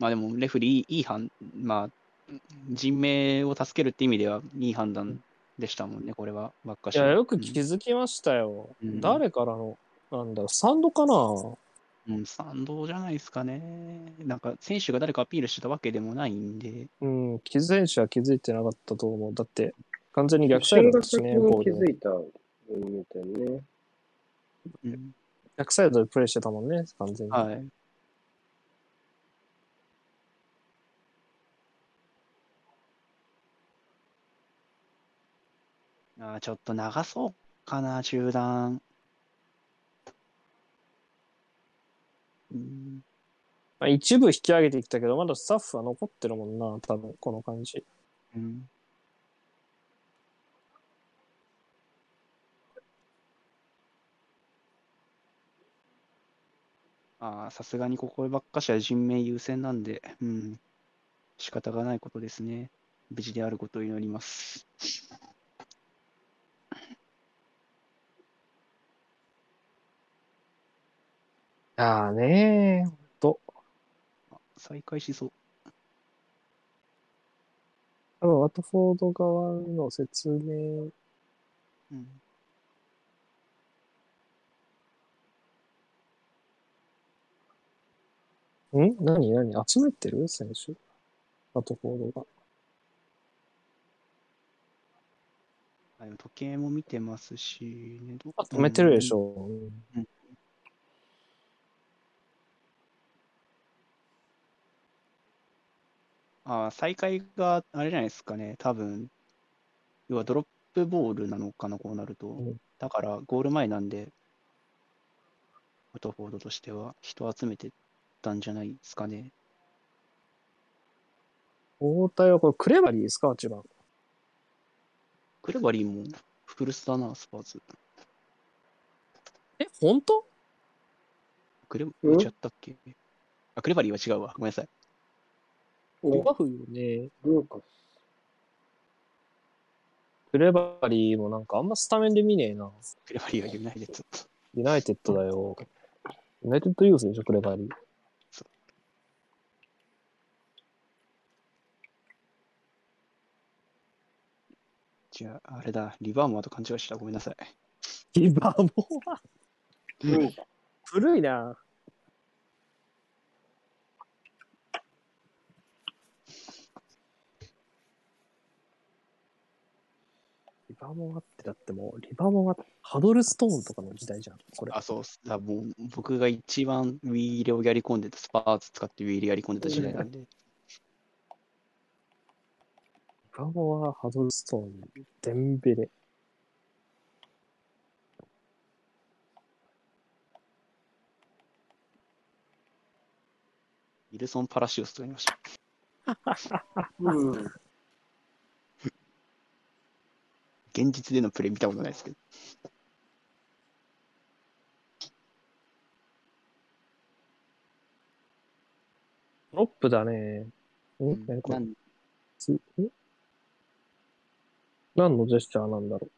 まあでも、レフリー、いい判、まあ、人命を助けるって意味ではいい判断でしたもんね、これは、ばっかし。いや、よく気づきましたよ。うん、誰からの、なんだろう、サンドかな？うん、賛同じゃないですかね。なんか、選手が誰かアピールしてたわけでもないんで。うん、気づ選手は気づいてなかったと思う。だって、完全に逆サイドだしね、ボール。気づいたみたいね。うん。逆サイドでプレイしてたもんね、完全に。はい。あちょっと長そうかな、中断。うんまあ、一部引き上げてきたけど、まだスタッフは残ってるもんな、多分この感じ。うん。ああ、さすがにここばっかしは人命優先なんで、うん。仕方がないことですね。無事であることを祈ります。ああねほんと。再開しそう。多分、ワトフォード側の説明。うん。ん？何？何？集めてる？選手？ワトフォードが。あ時計も見てますし、ね、ど止めてるでしょう。うんあ再開があれじゃないですかね、多分要はドロップボールなのかな、こうなると。うん、だから、ゴール前なんで、オトフォードとしては人集めてたんじゃないですかね。大体はこれ、クレバリーですか、一番。クレバリーもフルスだな、スパーズ。え、本当？クレバリー違ったっけ？あ、クレバリーは違うわ。ごめんなさい。リバフよね。ルーカス。クレバリーもなんかあんまスタメンで見ねえな。クレバリーはユナイテッド。ユナイテッドだよ。ユナイテッドユースでしょ、クレバリー。違う、あれだ、リバーモアと勘違いした。ごめんなさい。リバーモア古いな。バモアってだってもう、リバモア、ハドルストーンとかの時代じゃん、これ。あ、そうだもう僕が一番ウィーレをやり込んでた、スパーツ使ってウィーレやり込んでた時代なんで。リバモア、ハドルストーン、デンベレ。ウィルソン・パラシオスと言いました。うん現実でのプレイ見たことないですけど。ロップだね。ん。何これ？ん？何のジェスチャーなんだろ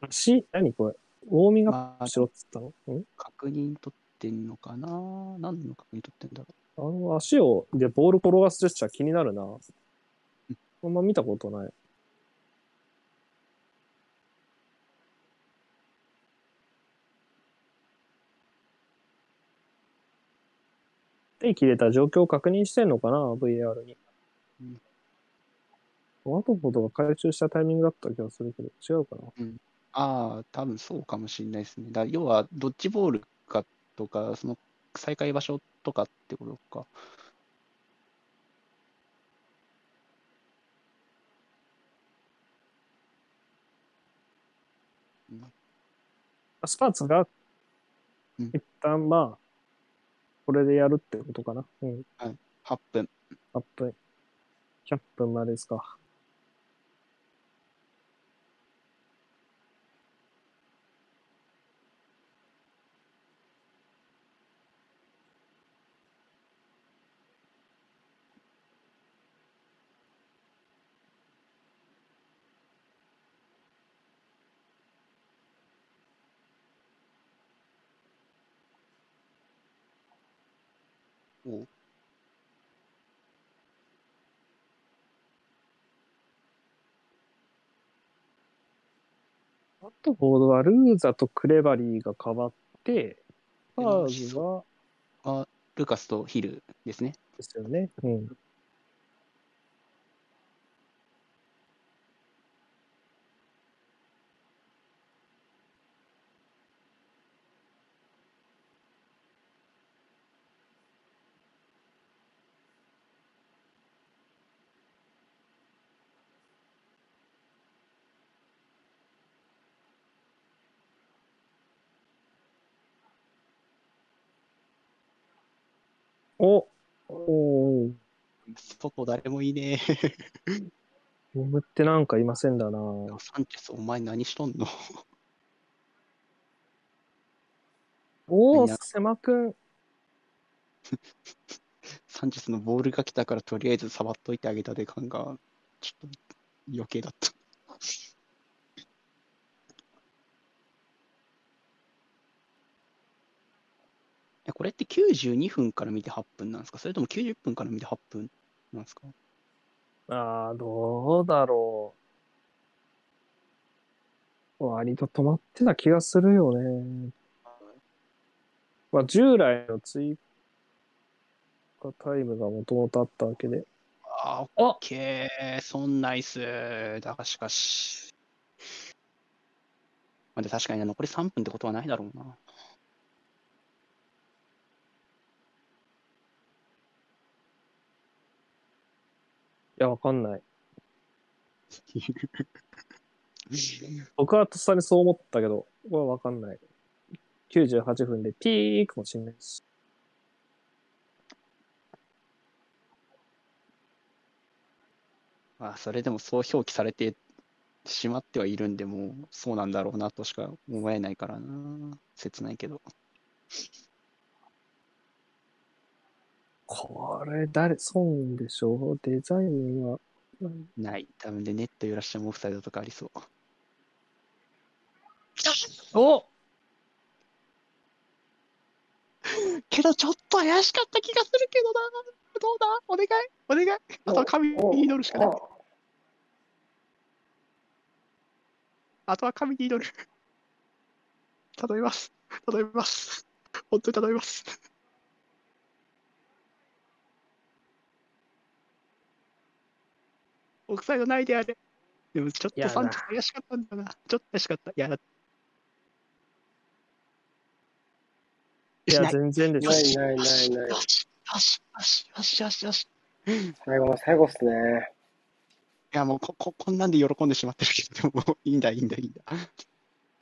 足、何これ？ウォーミングアップしろっつったの、まあ、確認取ってんのかな？何の確認取ってんだろう？あの足を、で、ボール転がすジェスチャー気になるな。あんま見たことない。手切れた状況を確認してんのかな ?VR に。うん。ワトフォードが回収したタイミングだった気がするけど、違うかな？うん、ああ、多分そうかもしれないですね。だ要は、ドッジボールかとか、その再開場所とかってことか。スパーツが、一旦まあ、これでやるってことかな。うん。はい。8分。8分。100分までですか。おあとボードはルーザとクレバリーが変わって、パーズは、あ、ルカスとヒルですね。ですよね。うん。おおー外誰もいねえ。ボムってなんかいませんだな。サンチェス、お前何しとんの？おお、狭くん。サンチェスのボールが来たからとりあえず触っといてあげたで感が、ちょっと余計だった。これって92分から見て8分なんですか？それとも90分から見て8分なんですか？ああ、どうだろう。割と止まってた気がするよね。まあ、従来の追加タイムがもともとあったわけで。ああ、オッケー。そんナイス。だがしかし。まあ、で確かに残り3分ってことはないだろうな。や、わかんない。僕はとっさにそう思ったけど、これはわかんない。98分でピークもしんないし。まあ、それでもそう表記されてしまってはいるんで、もうそうなんだろうなとしか思えないからな。切ないけど。これ、誰、損でしょう？デザインは。ない。多分で、ネット揺らしてもオフサイドとかありそう。おけど、ちょっと怪しかった気がするけどな。どうだ？お願い？お願い？あとは神に祈るしかない。あとは神に祈る。頼みます。頼みます。本当に頼みます。オフサイドないであれ。でもちょっとサンチェ怪しかったんだな。ちょっと怪しかった。いや、いや、全然です。ないないないない。よし、よし、よし、よし、よし、よし。最後の最後っすね。いや、もうこ、こ、こんなんで喜んでしまってるけど、でも、いいんだ、いいんだ、いいんだ。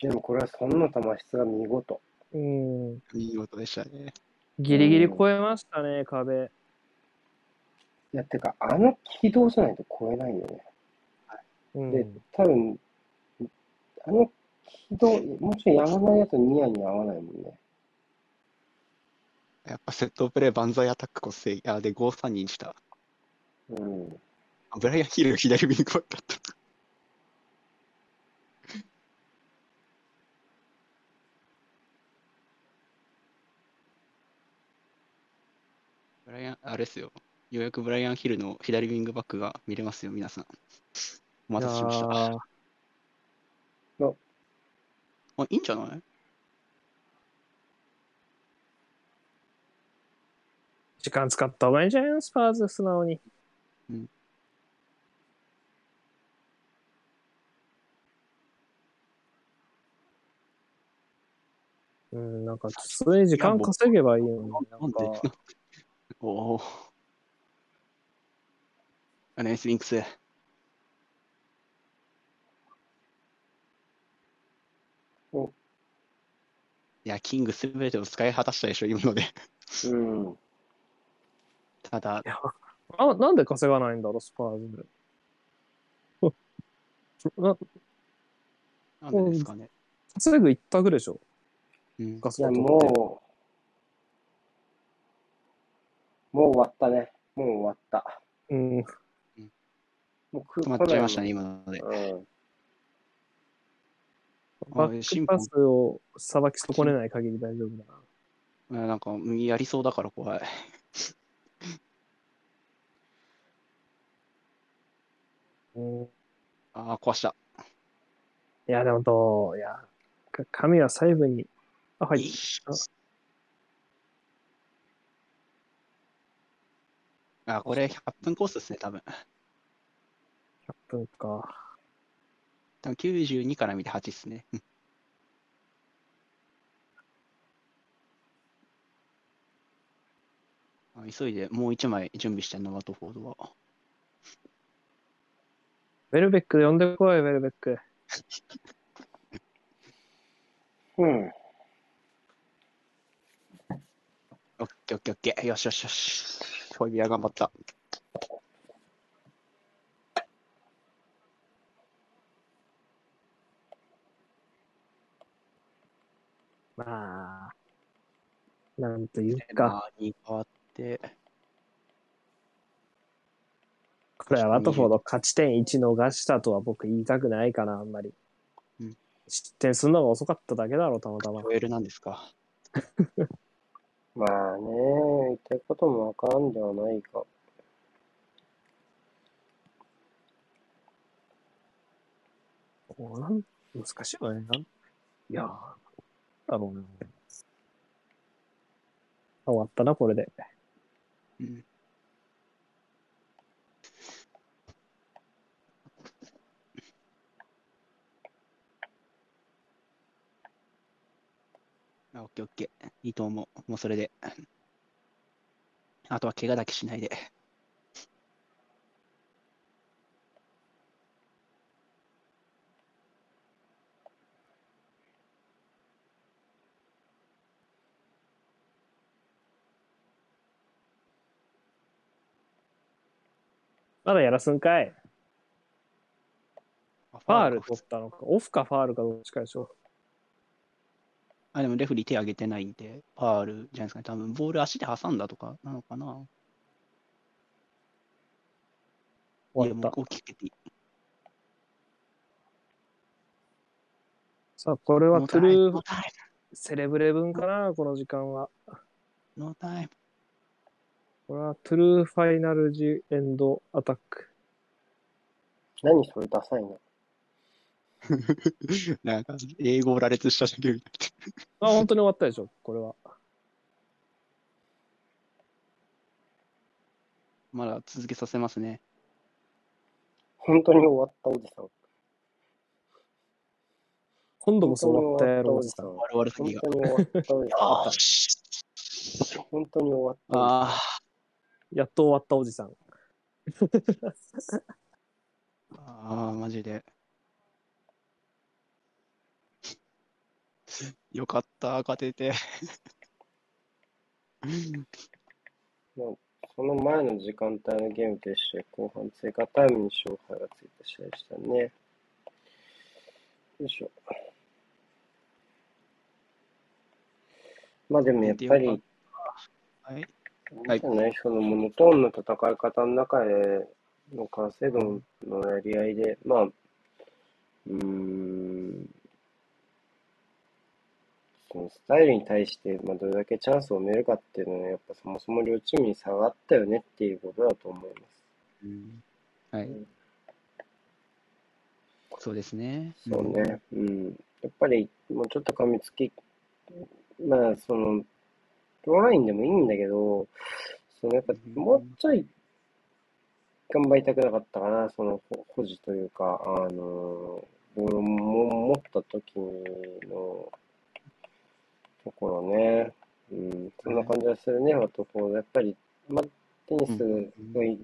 でもこれはそんな球質が見事。うん。見事でしたね。ギリギリ超えましたね、壁。や、てか、あの軌道じゃないと超えないよね。うん、で、多分、あの軌道、もちろんやらないやつニアに合わないもんね。やっぱセットプレー、万歳アタックこせいで5、3人した。うん。ブライアン・ヒル左右に怖かった。ブライアン、あれっすよ。ようやくブライアン・ヒルの左ウィングバックが見れますよ、皆さん。お待たせしました。いやーあ、いいんじゃない？時間使った方がいいんじゃないスパーズ素直に。うんうん、なんか、普通に時間稼げばいいのに、なんか、おお。あナイスリンクス。いおや、キングすべてを使い果たしたでしょ、今ので。うん。ただい、やあなんで稼がないんだろう、スパーズ。ななんでですかね。稼ぐ一択でしょ、うん、ガス。もう、もう終わったね。もう終わった。うん、もう来止まっちゃいましたね、今ので。うん。バックパスをさばき損ねない限り大丈夫だな。うんなんか、やりそうだから怖い。ああ、壊した。や、でもどう、いや、か髪は細部に、あ、はい。ああ、これ100分コースですね、多分。100分か。多分92から見て8ですね。急いでもう1枚準備してんの、ワトフォードは。ウェルベックで呼んでこい、ウェルベック。うん。オッケーオッケーオッケー。よしよしよし。ホイビア頑張った。まあ、なんというレか、に変わって、これはワトフォード勝ち点1逃したとは僕言いたくないかな、あんまりうん。失点するのが遅かっただけだろう、たまたま。なんですか？まあね、言いたいこともわからんではないが。おなん難しいよね。いやー、だろうね。終わったな、これで。うん。あ、オッケーオッケー。いいと思う。もうそれで。あとは怪我だけしないで。まだやらすんかい。フファール取ったのか。オフかファールかどっちかでしょ。あ、でもレフェリー手挙げてないんで、ファールじゃないですかね。多分ボール足で挟んだとかなのかな。いや、終わった。もう大きくていい。さあ、これはトゥルーセレブレ分かな、この時間は。ムノータイム。これはトゥルーファイナルジエンドアタック。何それダサいな。なんか、英語を羅列しただけみたいあ、本当に終わったでしょ、これは。まだ続けさせますね。本当に終わったおじさん。今度こそ終わったやろ、おじさん。本当に終わったおじさん。本当に終わったおじさん。あやっと終わったおじさん。ー、あー、マジで。よかった、勝てて。その前の時間帯のゲームと一緒で後半追加タイムに勝敗がついた試合でしたね。よいしょ。まあでもやっぱり、はい。なんじゃないそのモノトーンの戦い方の中での完成度のやり合いで、まあ、うーん、そのスタイルに対して、まあ、どれだけチャンスを埋めるかっていうのは、やっぱそもそも両チームに差があったよねっていうことだと思います。うん、はい、うん、そうですね。そうね。うん。やっぱり、もうちょっと噛みつき、まあ、その、ローラインでもいいんだけど、そのやっぱ、もうちょい頑張りたくなかったかな、その保持というか、あの、ボールを持った時のところね、うん、そんな感じがするね、あとこう、やっぱり、ま、テニスがい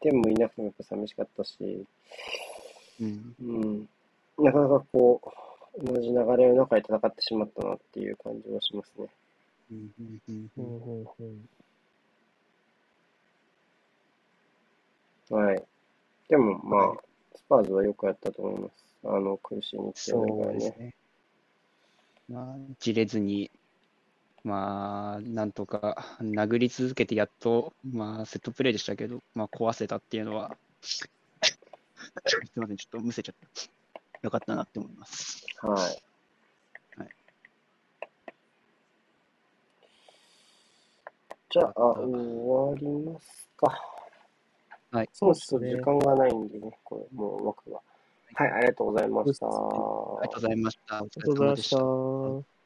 てもいなくてもやっぱ寂しかったし、うん、うん、なかなかこう、同じ流れの中で戦ってしまったなっていう感じはしますね。うんうんうんうんはい。でも、まあ、スパーズはよくやったと思います。あの、苦しい日程だからね。ねまあ、じれずに、まあ、なんとか殴り続けてやっと、まあ、セットプレーでしたけど、まあ、壊せたっていうのは、すみません、ちょっとむせちゃった。よかったなって思います。はい。はい、じゃあ、終わりますか。はい。そうですね。時間がないんでね、これ、もう僕は。はい、ありがとうございました。ありがとうございました。ありがとうございました。